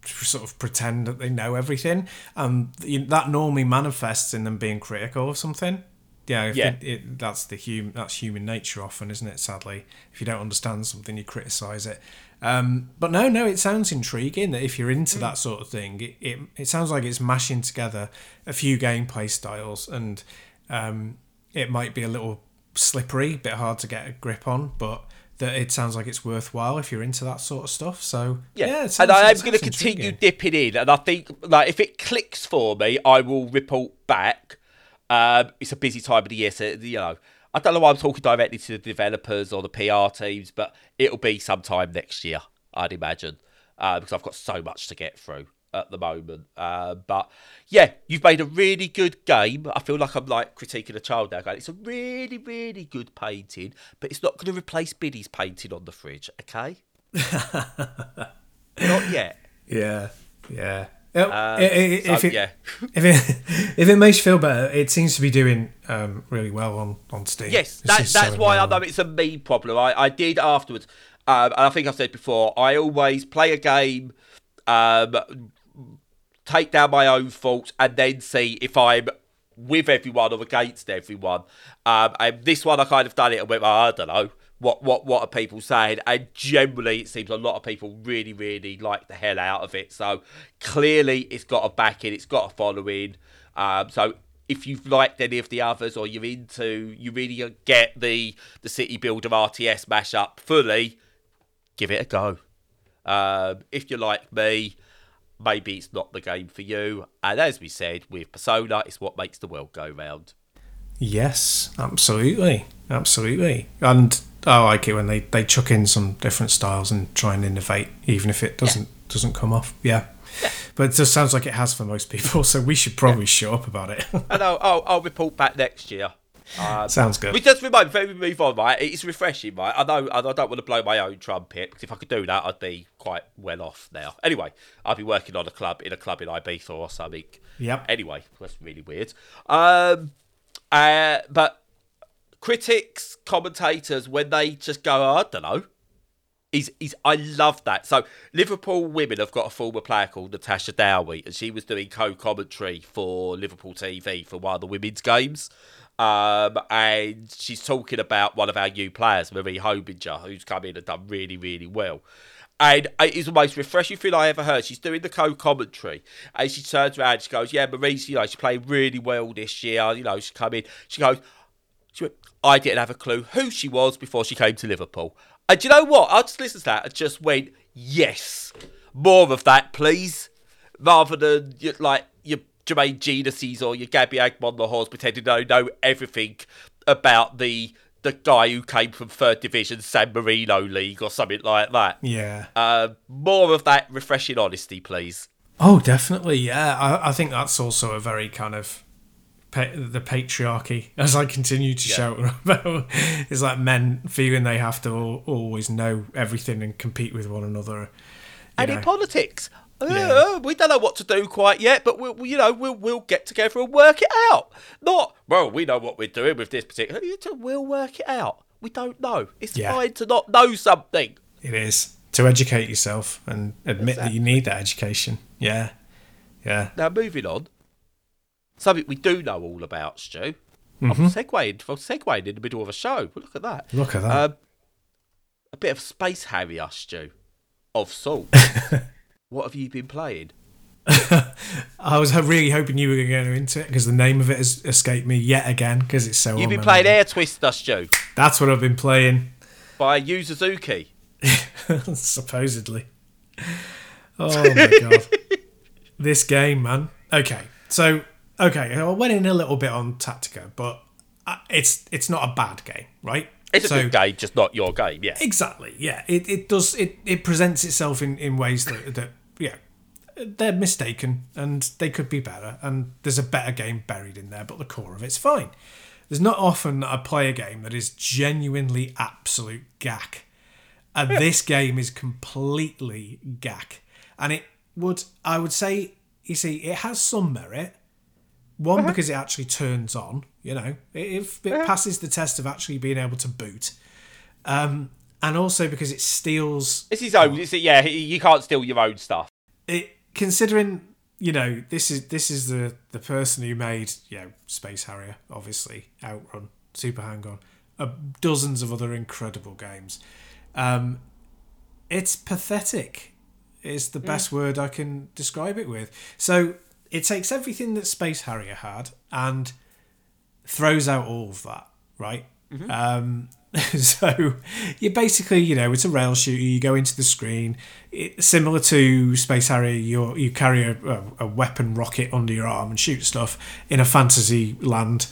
sort of pretend that they know everything, and um, that normally manifests in them being critical of something. Yeah, yeah. It, it, that's the human that's human nature often, isn't it? Sadly, if you don't understand something, you criticize it. Um, but no, no, it sounds intriguing that if you're into mm. that sort of thing, it, it, it sounds like it's mashing together a few gameplay styles, and um, it might be a little slippery, a bit hard to get a grip on, but that it sounds like it's worthwhile if you're into that sort of stuff. So yeah, yeah sounds, and I am going to continue dipping in, and I think like if it clicks for me, I will report back. Um, it's a busy time of the year, so you know. I don't know why I'm talking directly to the developers or the PR teams, but it'll be sometime next year, I'd imagine, uh, because I've got so much to get through at the moment. Uh, but yeah, you've made a really good game. I feel like I'm like critiquing a child now. Going, it's a really, really good painting, but it's not going to replace Biddy's painting on the fridge. Okay, <laughs> not yet. Yeah, yeah. Um, if, so, it, yeah. <laughs> if it if it makes you feel better, it seems to be doing um, really well on, on Steam. Yes, that, that's so why I know it's a me problem. I, I did afterwards, um, and I think I said before, I always play a game, um, take down my own faults, and then see if I'm with everyone or against everyone. Um, and this one, I kind of done it and went, I don't know. What, what what are people saying? And generally, it seems a lot of people really, really like the hell out of it. So clearly, it's got a backing, it's got a following. Um, so if you've liked any of the others or you're into, you really get the the City Builder RTS mashup fully, give it a go. Um, if you're like me, maybe it's not the game for you. And as we said, with Persona, it's what makes the world go round. Yes, absolutely, absolutely. And I like it when they, they chuck in some different styles and try and innovate, even if it doesn't yeah. doesn't come off. Yeah. yeah. But it just sounds like it has for most people, <laughs> so we should probably yeah. shut up about it. <laughs> and I'll, I'll, I'll report back next year. Um, Sounds good. We just remind before we move on, right? It's refreshing, right? I know I don't want to blow my own trumpet because if I could do that, I'd be quite well off now. Anyway, I'd be working on a club in a club in Ibiza or something. Yep. Anyway, that's really weird. Um, uh, but critics, commentators, when they just go, oh, I don't know. Is, he's, I love that. So Liverpool women have got a former player called Natasha Dowie, and she was doing co-commentary for Liverpool TV for one of the women's games. Um, and she's talking about one of our new players, Marie Hobinger, who's come in and done really, really well. And it's the most refreshing thing I ever heard. She's doing the co-commentary, and she turns around. She goes, "Yeah, Marie's, you know, she played really well this year. You know, she come in. She goes, she went, I didn't have a clue who she was before she came to Liverpool. And you know what? I just listened to that and just went, yes, more of that, please, rather than like your Jermaine Jenases or your Gabby Agbonlahor pretending to know everything about the the guy who came from third division San Marino League or something like that. Yeah. Uh, more of that refreshing honesty, please. Oh, definitely. Yeah, I, I think that's also a very kind of pa- the patriarchy, <laughs> as I continue to Yeah. shout about. It's like men feeling they have to al- always know everything and compete with one another. And know. in politics, uh, we don't know what to do quite yet, but we'll, we- you know, we'll we'll get together and work it out. Not well, we know what we're doing with this particular. We'll work it out. We don't know. It's Yeah. fine to not know something. It is to educate yourself and admit that you need that education. Yeah, yeah. Now, moving on. Something we do know all about, Stu. Mm-hmm. I'm segueing, I'm segueing in the middle of a show. Look at that. Look at that. Um, a bit of Space Harrier, Stu, of salt. <laughs> what have you been playing? <laughs> I was really hoping you were going to go into it because the name of it has escaped me yet again because it's so. You've been playing Air Twister, Stu, That's what I've been playing. by Yu Suzuki. <laughs> supposedly. Oh my god, <laughs> this game, man. Okay, so okay, I went in a little bit on Tactica, but uh, it's it's not a bad game, right? It's a good game, just not your game. Yeah. Exactly. Yeah. It, it does it, it presents itself in, in ways that, that yeah they're mistaken and they could be better and there's a better game buried in there but the core of it's fine. There's not often that I play a game that is genuinely absolute gack. And this game is completely gack. And it would I would say you see it has some merit. One because it actually turns on, you know, if it passes the test of actually being able to boot, um, and also because it steals It's his own. It's, yeah, you can't steal your own stuff. it. Considering you know this is this is the the person who made you know Space Harrier, obviously Outrun, Super Hang On, uh, dozens of other incredible games. Um, it's pathetic. Is the best word I can describe it with. So it takes everything that Space Harrier had and throws out all of that, right? Um, <laughs> so you basically, you know, it's a rail shooter. You go into the screen, it, similar to Space Harrier. You you carry a, a, a weapon rocket under your arm and shoot stuff in a fantasy land.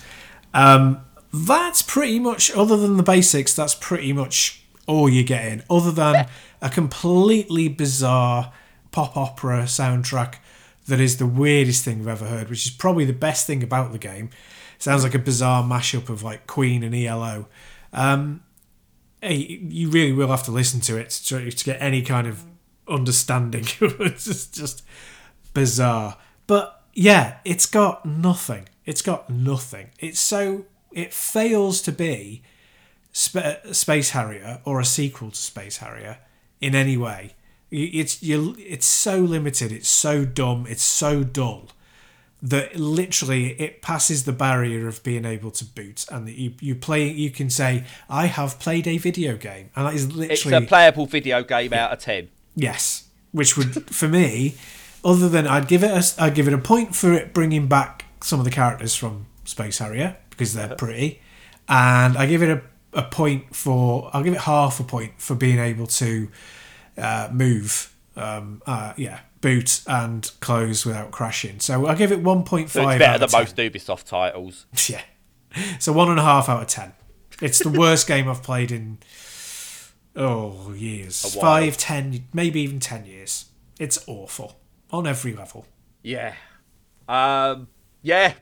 Um, that's pretty much, other than the basics, that's pretty much all you're getting. Other than a completely bizarre pop opera soundtrack that is the weirdest thing I've ever heard, which is probably the best thing about the game. Sounds like a bizarre mashup of like Queen and ELO. Um, you really will have to listen to it to, to get any kind of understanding. <laughs> it's just, just bizarre. But yeah, it's got nothing. It's got nothing. It's so it fails to be Sp- Space Harrier or a sequel to Space Harrier in any way. It's you. It's so limited. It's so dumb. It's so dull that literally it passes the barrier of being able to boot, and that you you play. You can say, "I have played a video game," and that is It's literally a playable video game out of ten. Yes, which would for me, other than I'd give it a I'd give it a point for it bringing back some of the characters from Space Harrier because they're pretty, and I give it a, a point for I'll give it half a point for being able to uh, move, um, uh, yeah, boot and close without crashing. So I'll give it 1.5 So it's better than of 10. most Ubisoft titles. <laughs> Yeah. So one and a half out of ten. It's the worst game I've played in oh years. Five, ten, maybe even ten years. It's awful on every level. Yeah. Um. Yeah.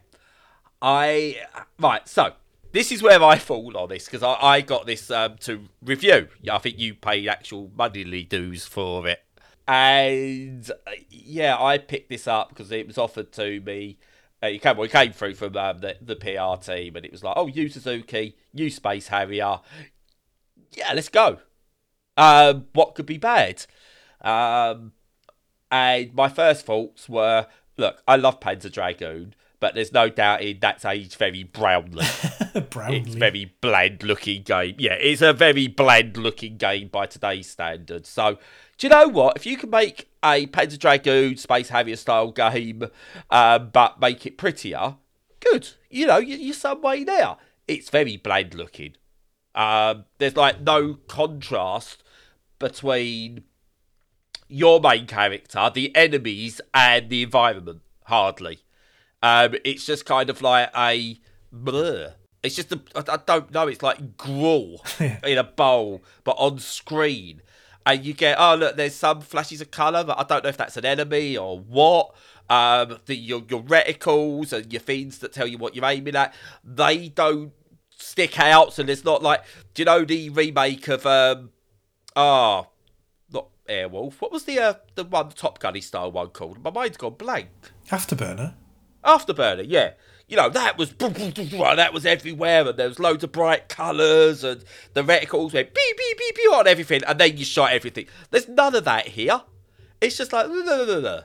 I right. So this is where I fall on this because I, I got this um, to review. I think you paid actual moneyly dues for it, and uh, yeah, I picked this up because it was offered to me. Uh, it came, well, it came through from um, the, the PR team, and it was like, "Oh, Yu Suzuki, you Space Harrier, yeah, let's go." Um, what could be bad? Um, and my first thoughts were, look, I love Panzer Dragoon, but there's no doubt in that's aged very brownly. <laughs> Brownlee. It's a very bland looking game. Yeah, it's a very bland looking game by today's standards. So, do you know what? If you can make a Panzer Dragoon Space Harrier style game, um, but make it prettier, good. You know, you- you're some way there. It's very bland looking. Um, there's like no contrast between your main character, the enemies, and the environment. Hardly. Um, it's just kind of like a blur. It's just a, I, I don't know. It's like gruel <laughs> in a bowl, but on screen, and you get oh look, there's some flashes of color, but I don't know if that's an enemy or what. Um, the your your reticles and your things that tell you what you're aiming at, they don't stick out. So there's not like, do you know the remake of um, ah, not Airwolf. What was the uh, the one the Top Gunny style one called? My mind's gone blank. Afterburner. Afterburner, yeah. You know, that was that was everywhere and there was loads of bright colours and the reticles went beep beep beep beep on everything and then you shot everything. There's none of that here. It's just like "No, no, no, no."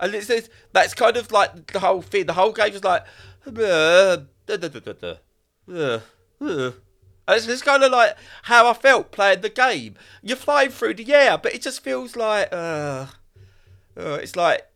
and it's, it's that's kind of like the whole thing. The whole game is like "Uh, da, da, da, da, da, uh, uh." And it's, it's kind of like how I felt playing the game. You're flying through the air, but it just feels like uh, uh, it's like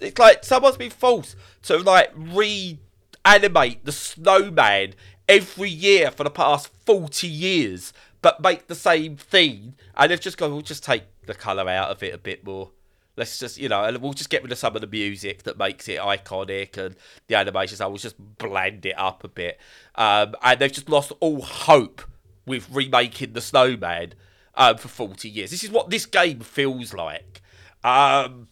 it's like someone's been forced to like reanimate the snowman every year for the past forty years, but make the same thing, and they've just gone. We'll just take the color out of it a bit more. Let's just, you know, and we'll just get rid of some of the music that makes it iconic and the animations. I will just blend it up a bit, um, and they've just lost all hope with remaking the Snowman um, for forty years. This is what this game feels like. Um,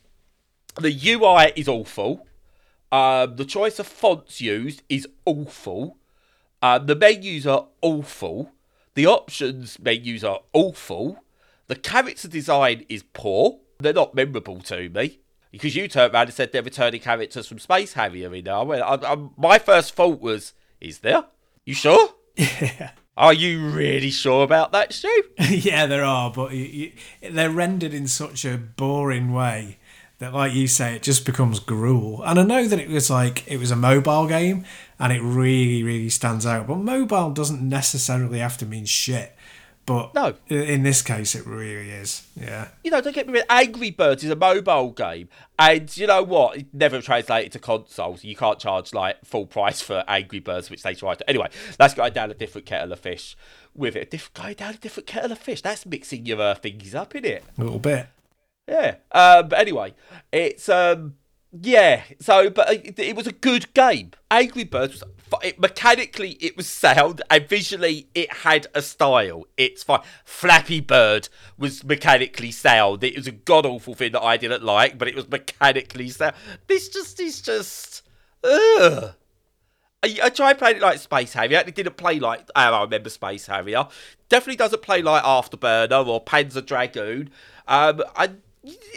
the UI is awful. Um, the choice of fonts used is awful. Um, the menus are awful. The options menus are awful. The character design is poor. They're not memorable to me. Because you turned around and said they're returning characters from Space Harrier in there. I went, I, I, my first thought was, is there? You sure? <laughs> Yeah. Are you really sure about that, Stu? <laughs> yeah, there are, but you, you, they're rendered in such a boring way that, like you say, it just becomes gruel. And I know that it was like it was a mobile game, and it really, really stands out. But mobile doesn't necessarily have to mean shit. But No. in this case, it really is. Yeah. you know, don't get me wrong, Angry Birds is a mobile game, and you know what? It never translated to consoles. You can't charge like full price for Angry Birds, which they try to. Anyway, that's going down a different kettle of fish with it. Diff- going down a different kettle of fish. That's mixing your uh, thingies up, isn't it? A little bit. Yeah. Um, but anyway, it's um, yeah. So, but it, it was a good game. Angry Birds was it, mechanically it was sound and visually it had a style. It's fine. Flappy Bird was mechanically sound. It was a god awful thing that I didn't like, but it was mechanically sound. This just is just ugh. I, I tried playing it like Space Harrier. It didn't play like oh, I remember Space Harrier. Definitely doesn't play like Afterburner or Panzer Dragoon. Um, and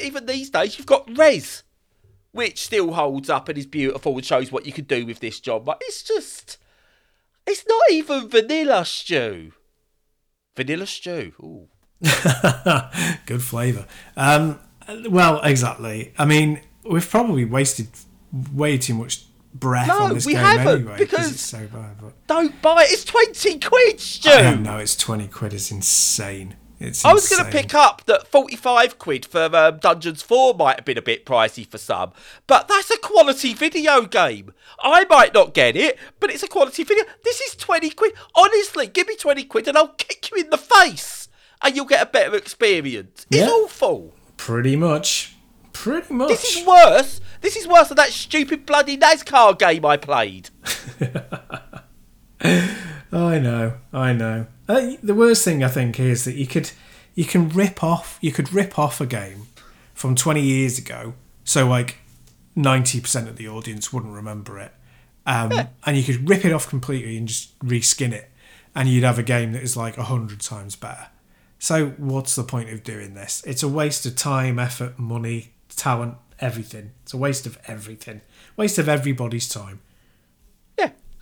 even these days, you've got Rez, which still holds up and is beautiful and shows what you can do with this job. But it's just, it's not even vanilla stew. Vanilla stew. Ooh. <laughs> Good flavour. Um, well, exactly. I mean, we've probably wasted way too much breath No, on this we game haven't, anyway because- it's so bad. But Don't buy it. It's twenty quid, Stew. I. It's twenty quid. Is insane. It's I was going to pick up that 45 quid for um, Dungeons 4 might have been a bit pricey for some, but that's a quality video game. I might not get it, but it's a quality video. This is 20 quid. Honestly, give me 20 quid and I'll kick you in the face and you'll get a better experience. It's Yeah. awful. Pretty much. Pretty much. This is worse. This is worse than that stupid bloody NASCAR game I played. <laughs> I know, I know. Uh, the worst thing I think is that you could, you can rip off, you could rip off a game from 20 years ago. So like 90% of the audience wouldn't remember it. Um, And you could rip it off completely and just reskin it. And you'd have a game that is like 100 times better. So what's the point of doing this? It's a waste of time, effort, money, talent, everything. It's a waste of everything. Waste of everybody's time.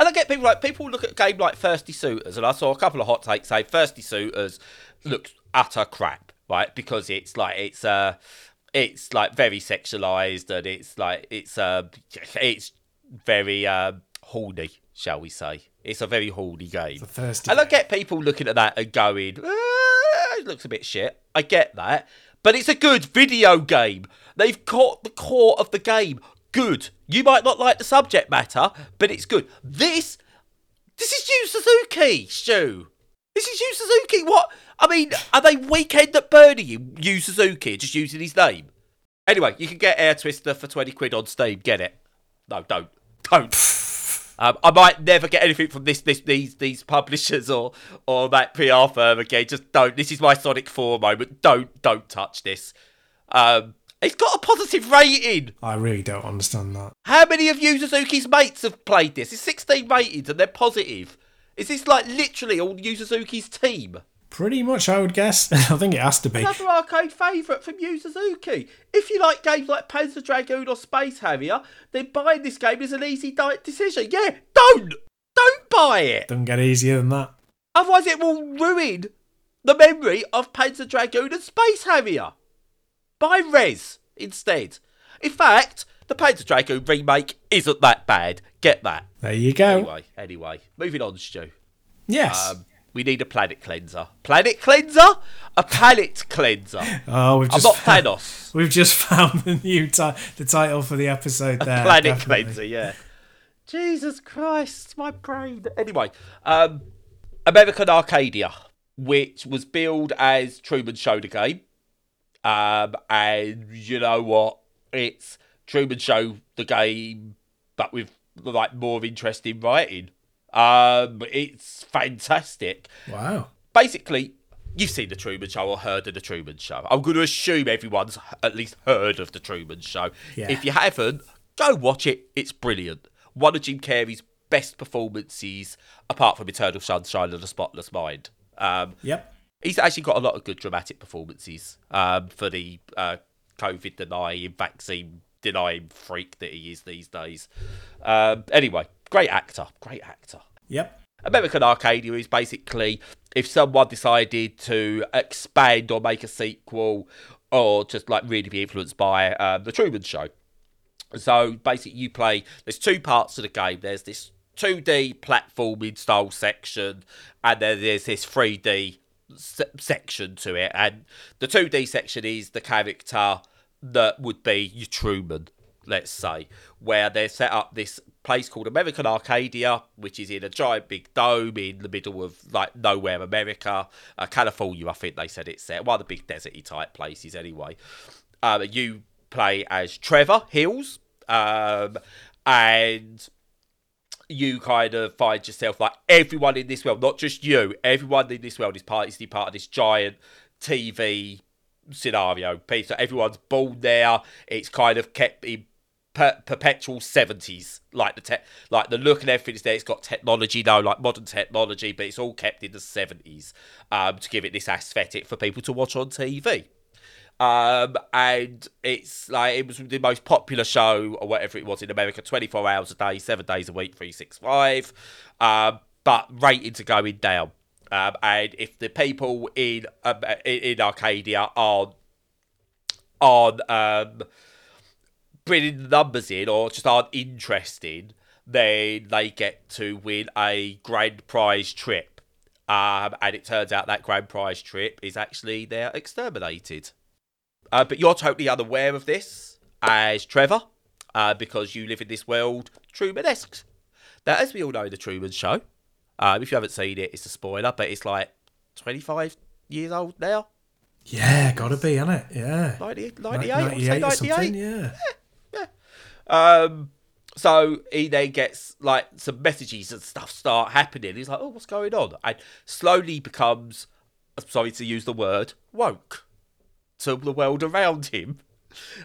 And I get people like people look at a game like Thirsty Suitors, and I saw a couple of hot takes say Thirsty Suitors looks utter crap, right? Because it's like it's uh it's like very sexualized and it's like it's uh it's very um, horny, shall we say? It's a very horny game. a thirsty and I get people looking at that and going, "Ah, it looks a bit shit. I get that. But it's a good video game. They've caught the core of the game. Good. You might not like the subject matter, but it's good. This, this is Yu Suzuki, Stu. This is Yu Suzuki. What? I mean, are they weekend at Bernie, you, Yu Suzuki, just using his name? Anyway, you can get Air Twister for 20 quid on Steam. Get it. No, don't. Don't. Um, I might never get anything from this, this, these, these publishers or, or that PR firm again. Just don't. This is my Sonic Four moment. Don't, don't touch this. Um, it's got a positive rating. I really don't understand that. How many of Yu Suzuki's mates have played this? It's 16 ratings and they're positive. Is this like literally all Yu Suzuki's team? Pretty much, I would guess. <laughs> I think it has to be. Another arcade favourite from Yu Suzuki. If you like games like Panzer Dragoon or Space Harrier, then buying this game is an easy decision. Yeah, don't! Don't buy it! Doesn't get easier than that. Otherwise, it will ruin the memory of Panzer Dragoon and Space Harrier. Buy Rez instead. In fact, the Panzer Dragoon remake isn't that bad. Get that. There you go. Anyway, anyway, moving on, Stu. Yes. Um, we need a planet cleanser. Planet cleanser? A palette cleanser. <laughs> oh, we've I'm just not found, Thanos. <laughs> we've just found the new ti- the title for the episode there. Planet definitely. cleanser, yeah. Jesus Christ, my brain. Anyway, um, American Arcadia, which was billed as Truman Show the game. Um, and you know what? It's Truman Show the game, but with like more interesting writing. Um, it's fantastic. Wow. basically, you've seen the Truman Show or heard of the Truman Show. I'm going to assume everyone's at least heard of the Truman Show. Yeah. If you haven't, go watch it. It's brilliant. One of Jim Carrey's best performances, apart from Eternal Sunshine of the Spotless Mind. Um, Yep. He's actually got a lot of good dramatic performances um, for the uh, COVID denying, vaccine denying freak that he is these days. Um, anyway, great actor, great actor. Yep. American Arcadia is basically if someone decided to expand or make a sequel or just like really be influenced by um, the Truman Show. So basically, you play. There's two parts to the game. There's this 2D platforming style section, and then there's this 3D se- section to it. And the 2D section is the character that would be your Truman, let's say, where they set up this place called American Arcadia, which is in a giant big dome in the middle of like nowhere, America, uh, California. I think they said it's set. One of the big deserty type places, anyway. Um, you play as Trevor Hills, um, and you kind of find yourself like everyone in this world, not just you, everyone in this world is part is part of this giant TV scenario. So everyone's born there. It's kind of kept in per- perpetual seventies, like the te- like the look and everything is there. It's got technology though, like modern technology, but it's all kept in the seventies um, to give it this aesthetic for people to watch on TV. Um, and it's like it was the most popular show or whatever it was in America, 24 hours a day, seven days a week, 365. Um, but ratings are going down. Um, and if the people in um, in, Arcadia aren't on um, bringing the numbers in or just aren't interested, then they get to win a grand prize trip. Um, and it turns out that grand prize trip is actually they're exterminated. Uh, but you're totally unaware of this as Trevor, uh, because you live in this world Truman-esque. Now, as we all know, the Truman Show. Um, if you haven't seen it, it's a spoiler, but it's like 25 years old now. Yeah, gotta be, hasn't it? Yeah. 90, 98, Ni- I would say 98 or something, 98. yeah. Um, so he then gets like some messages and stuff start happening. He's like, "Oh, what's going on?" And slowly becomes, I'm sorry to use the word, woke to the world around him.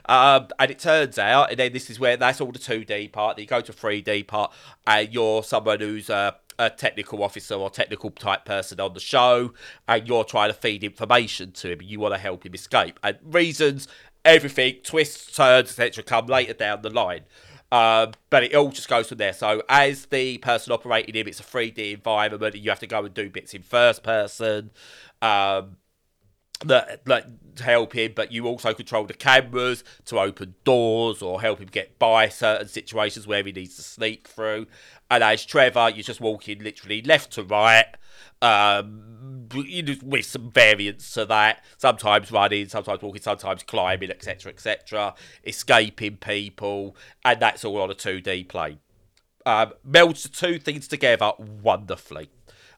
Um, and it turns out, and then this is where that's all the 2D part. Then you go to 3D part, and you're someone who's a, a technical officer or technical type person on the show, and you're trying to feed information to him. And you want to help him escape. And reasons, everything, twists, turns, etc., come later down the line. Um, but it all just goes from there. So as the person operating him, it's a 3D environment, and you have to go and do bits in first person. Um, that like help him, but you also control the cameras to open doors or help him get by certain situations where he needs to sneak through. And as Trevor, you're just walking literally left to right, um, with some variants to that. Sometimes running, sometimes walking, sometimes climbing, etc., etc. Escaping people, and that's all on a 2D plane. Um, melds the two things together wonderfully.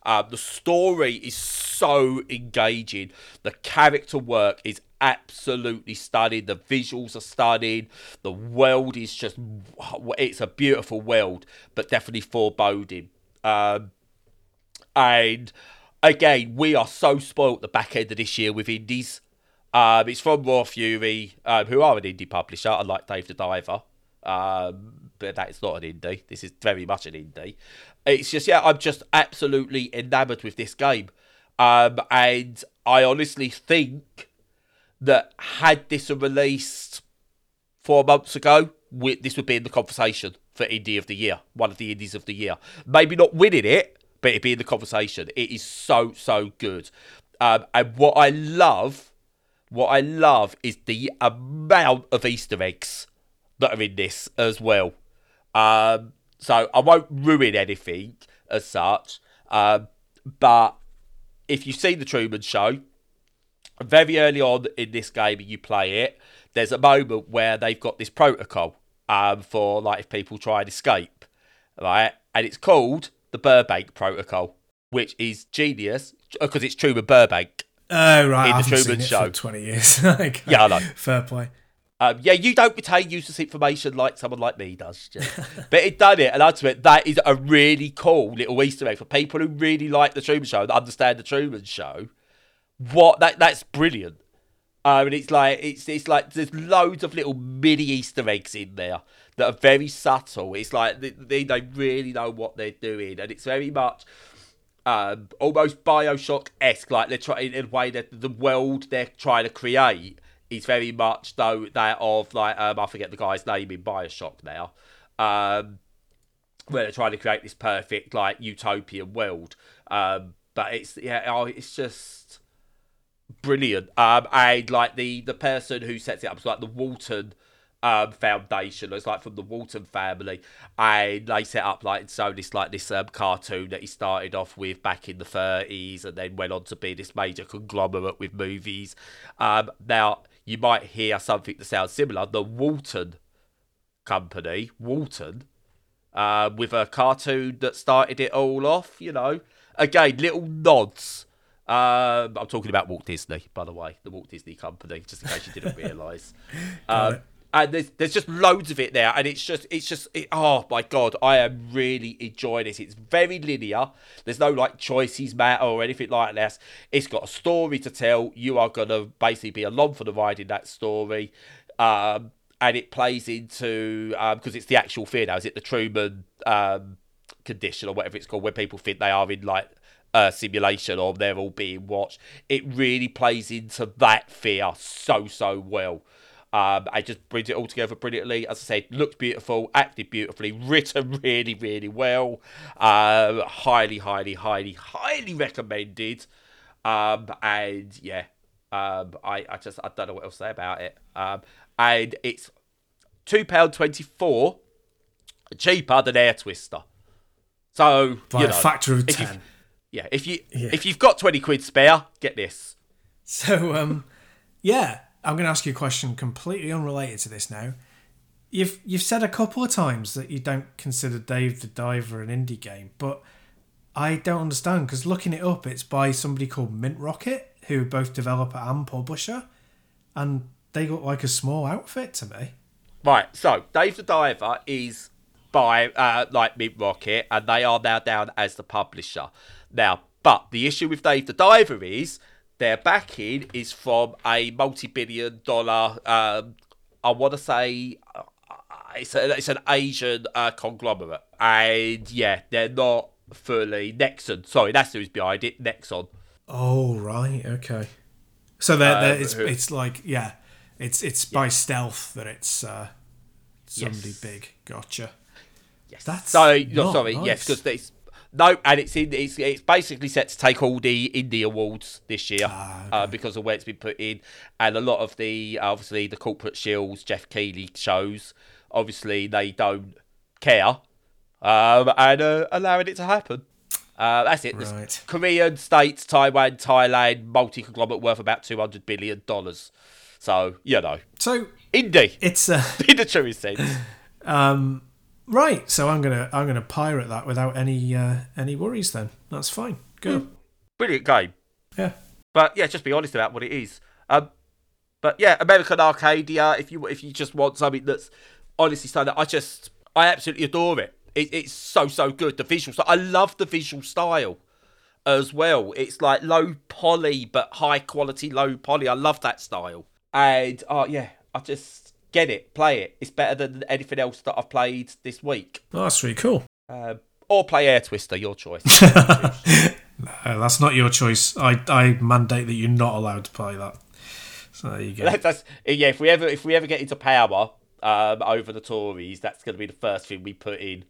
Um, the story is so engaging. The character work is absolutely stunning. The visuals are stunning. The world is just, it's a beautiful world, but definitely foreboding. Um, and again, we are so spoilt the back end of this year with indies. Um, it's from Raw Fury, um, who are an indie publisher, unlike Dave the Diver. Um, but that is not an indie. This is very much an indie. It's just, yeah, I'm just absolutely enamored with this game. Um, and I honestly think that had this released four months ago, we, this would be in the conversation for Indie of the Year, one of the Indies of the Year. Maybe not winning it, but it'd be in the conversation. It is so, so good. Um, and what I love, what I love is the amount of Easter eggs that are in this as well. Um, so I won't ruin anything as such. Um, but if you see the Truman Show, very early on in this game, you play it. There's a moment where they've got this protocol um, for like if people try and escape, right? And it's called the Burbank Protocol, which is genius because it's Truman Burbank. Oh right, in the Truman Show. Twenty years. <laughs> like, yeah, I know. Fair play. Um, yeah, you don't retain useless information like someone like me does. but it done it, and ultimately, that is a really cool little Easter egg for people who really like the Truman Show and understand the Truman Show. What that that's brilliant. Um, and it's like it's it's like there's loads of little mini Easter eggs in there that are very subtle. It's like they, they really know what they're doing, and it's very much um, almost Bioshock esque. Like they're trying in a way that the world they're trying to create is very much though that of like um, I forget the guy's name in Bioshock now, um, where they're trying to create this perfect like utopian world. Um, but it's yeah, oh, it's just brilliant. Um, and like the the person who sets it up is like the Walton um, foundation. It's like from the Walton family, and they set up like so this like this um, cartoon that he started off with back in the thirties, and then went on to be this major conglomerate with movies. Um, now you might hear something that sounds similar. The Walton Company, Walton, uh, with a cartoon that started it all off. You know, again, little nods. Um, I'm talking about Walt Disney, by the way, the Walt Disney Company, just in case you didn't <laughs> realise. um, and there's there's just loads of it there, and it's just it's just it, oh my god, I am really enjoying this. It's very linear. There's no like choices matter or anything like that. It's got a story to tell. You are gonna basically be along for the ride in that story, um, and it plays into because um, it's the actual fear now. Is it the Truman um, condition or whatever it's called, where people think they are in like a simulation or they're all being watched? It really plays into that fear so so well. Um, I just brings it all together brilliantly. As I said, looked beautiful, acted beautifully, <laughs> written really, really well. Uh, highly, highly, highly, highly recommended. Um, and yeah, um, I, I just I don't know what else to say about it. Um, and it's two pound twenty four, cheaper than Air Twister. So by you know, a factor of ten. Yeah, if you yeah. if you've got twenty quid spare, get this. So um, yeah, I'm going to ask you a question completely unrelated to this now. You've you've said a couple of times that you don't consider Dave the Diver an indie game, but I don't understand because looking it up, it's by somebody called Mint Rocket, who are both developer and publisher, and they look like a small outfit to me. Right, so Dave the Diver is by uh, like Mint Rocket, and they are now down as the publisher. Now, but the issue with Dave the Diver is their backing is from a multi-billion dollar. Um, I want to say uh, it's, a, it's an Asian uh, conglomerate, and yeah, they're not fully Nexon. Sorry, that's who's behind it. Nexon. Oh right, okay. So they're, um, it's it's like yeah, it's it's by stealth that it's uh, somebody yes. big. Gotcha. Yes. That's so. No, sorry. Nice. Yes, because No, and it's in. It's, it's basically set to take all the indie awards this year Ah, uh, because of where it's been put in, and a lot of the obviously the corporate shields, Geoff Keighley shows. Obviously, they don't care, um, and uh, allowing it to happen. Uh, that's it. Right. Korean states, Taiwan, Thailand, multi conglomerate worth about two hundred billion dollars. So you know, So indie it's uh, <laughs> in the truest sense. <laughs> um, right. So I'm gonna I'm gonna pirate that without any uh, any worries. Then that's fine. Good. Brilliant game. Yeah. But yeah, just be honest about what it is. Um, but yeah, American Arcadia. If you if you just want something that's honestly stunning, I just I absolutely adore it. it it's so so good. The visual style. I love the visual style as well. It's like low poly but high quality low poly. I love that style. And oh yeah, I just get it, play it. It's better than anything else that I've played this week. Oh, that's really cool. Um, or play Air Twister, your choice. <laughs> Uh, that's not your choice. I, I mandate that you're not allowed to play that. So there you go. That's, <laughs> that's yeah. If we ever if we ever get into power um, over the Tories, that's going to be the first thing we put in.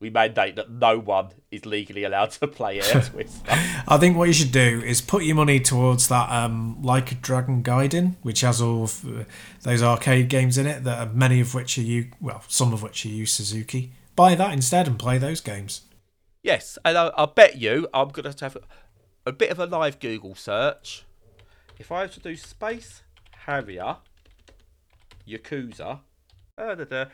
We mandate that no one is legally allowed to play Air <laughs> Twister. I think what you should do is put your money towards that um, Like a Dragon Gaiden, which has all of uh, those arcade games in it, that are, many of which are you, well, some of which are Yu Suzuki. Buy that instead and play those games. yes, and I, I bet you I'm going to have a, a bit of a live Google search. If I were to do Space Harrier, Yakuza, uh, da, da,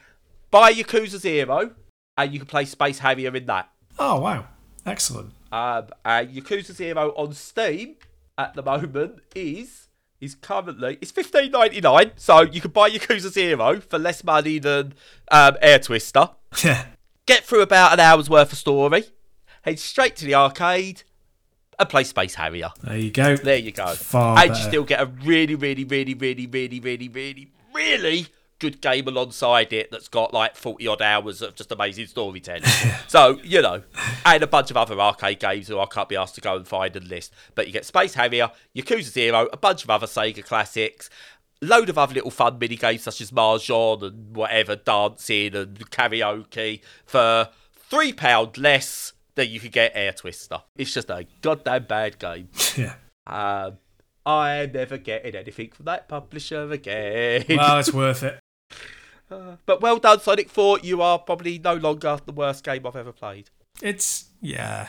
buy Yakuza Zero, and you can play Space Harrier in that. Oh wow, excellent. Um, and Yakuza Zero on Steam at the moment is is currently it's fifteen ninety nine. So you can buy Yakuza Zero for less money than um, Air Twister. Yeah, Get through about an hour's worth of story, head straight to the arcade, and play Space Harrier. there you go. There you go. Far and you still get a really, really, really, really, really, really, really, really good game alongside it that's got like 40 odd hours of just amazing storytelling. <laughs> so, you know, and a bunch of other arcade games who I can't be asked to go and find and list. But you get Space Harrier, Yakuza Zero, a bunch of other Sega classics, load of other little fun mini games such as Mahjong and whatever, dancing and karaoke for £3 less than you could get Air Twister. It's just a goddamn bad game. <laughs> Yeah. Um, I'm never getting anything from that publisher again. Well, it's <laughs> worth it. <laughs> but well done, Sonic 4. You are probably no longer the worst game I've ever played. It's yeah,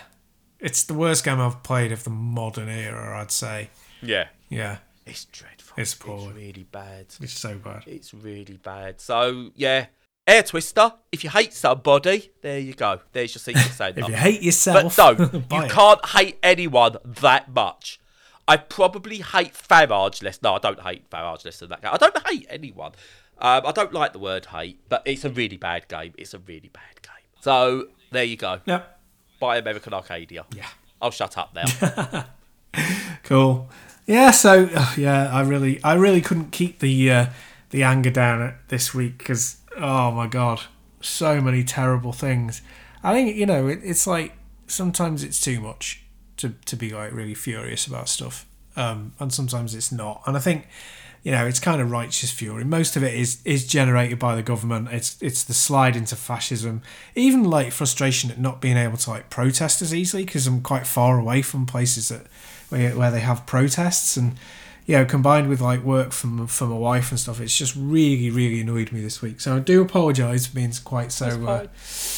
it's the worst game I've played of the modern era. I'd say. Yeah. Yeah, It's dreadful. It's poor. really bad. it's so bad. It's really bad. So, yeah. Air Twister. If you hate somebody, there you go. There's your secret <laughs> saying If you hate yourself, But yourself, no, <laughs> you it. can't hate anyone that much. I probably hate Farage less. No, I don't hate Farage less than that guy. I don't hate anyone. Um, I don't like the word hate, but it's a really bad game. It's a really bad game. So there you go. Yep. Buy American Arcadia. Yeah. I'll shut up now. <laughs> Cool. Yeah. So uh, yeah, I really, I really couldn't keep the uh, the anger down this week because oh my god, so many terrible things. I think you know it, it's like sometimes it's too much to to be like really furious about stuff, um, and sometimes it's not. And I think you know it's kind of righteous fury. Most of it is is generated by the government. It's it's the slide into fascism, even like frustration at not being able to like protest as easily because I'm quite far away from places that where, where they have protests and you know combined with like work from from my wife and stuff it's just really really annoyed me this week so i do apologize for being quite so uh,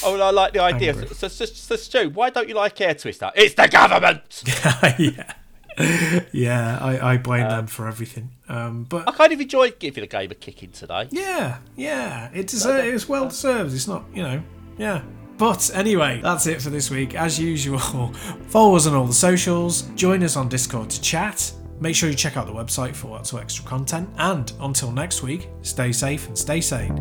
oh, and I like the idea. So, so, so, Stu, why don't you like Air Twister? It's the government. <laughs> yeah <laughs> yeah i, I blame Uh, them for everything um but I kind of enjoyed giving a game a kick in today. yeah yeah it deserves it's well deserved it's not you know yeah but anyway, that's it for this week. As usual, <laughs> follow us on all the socials, join us on Discord to chat. Make sure you check out the website for lots of extra content. And until next week, stay safe and stay sane.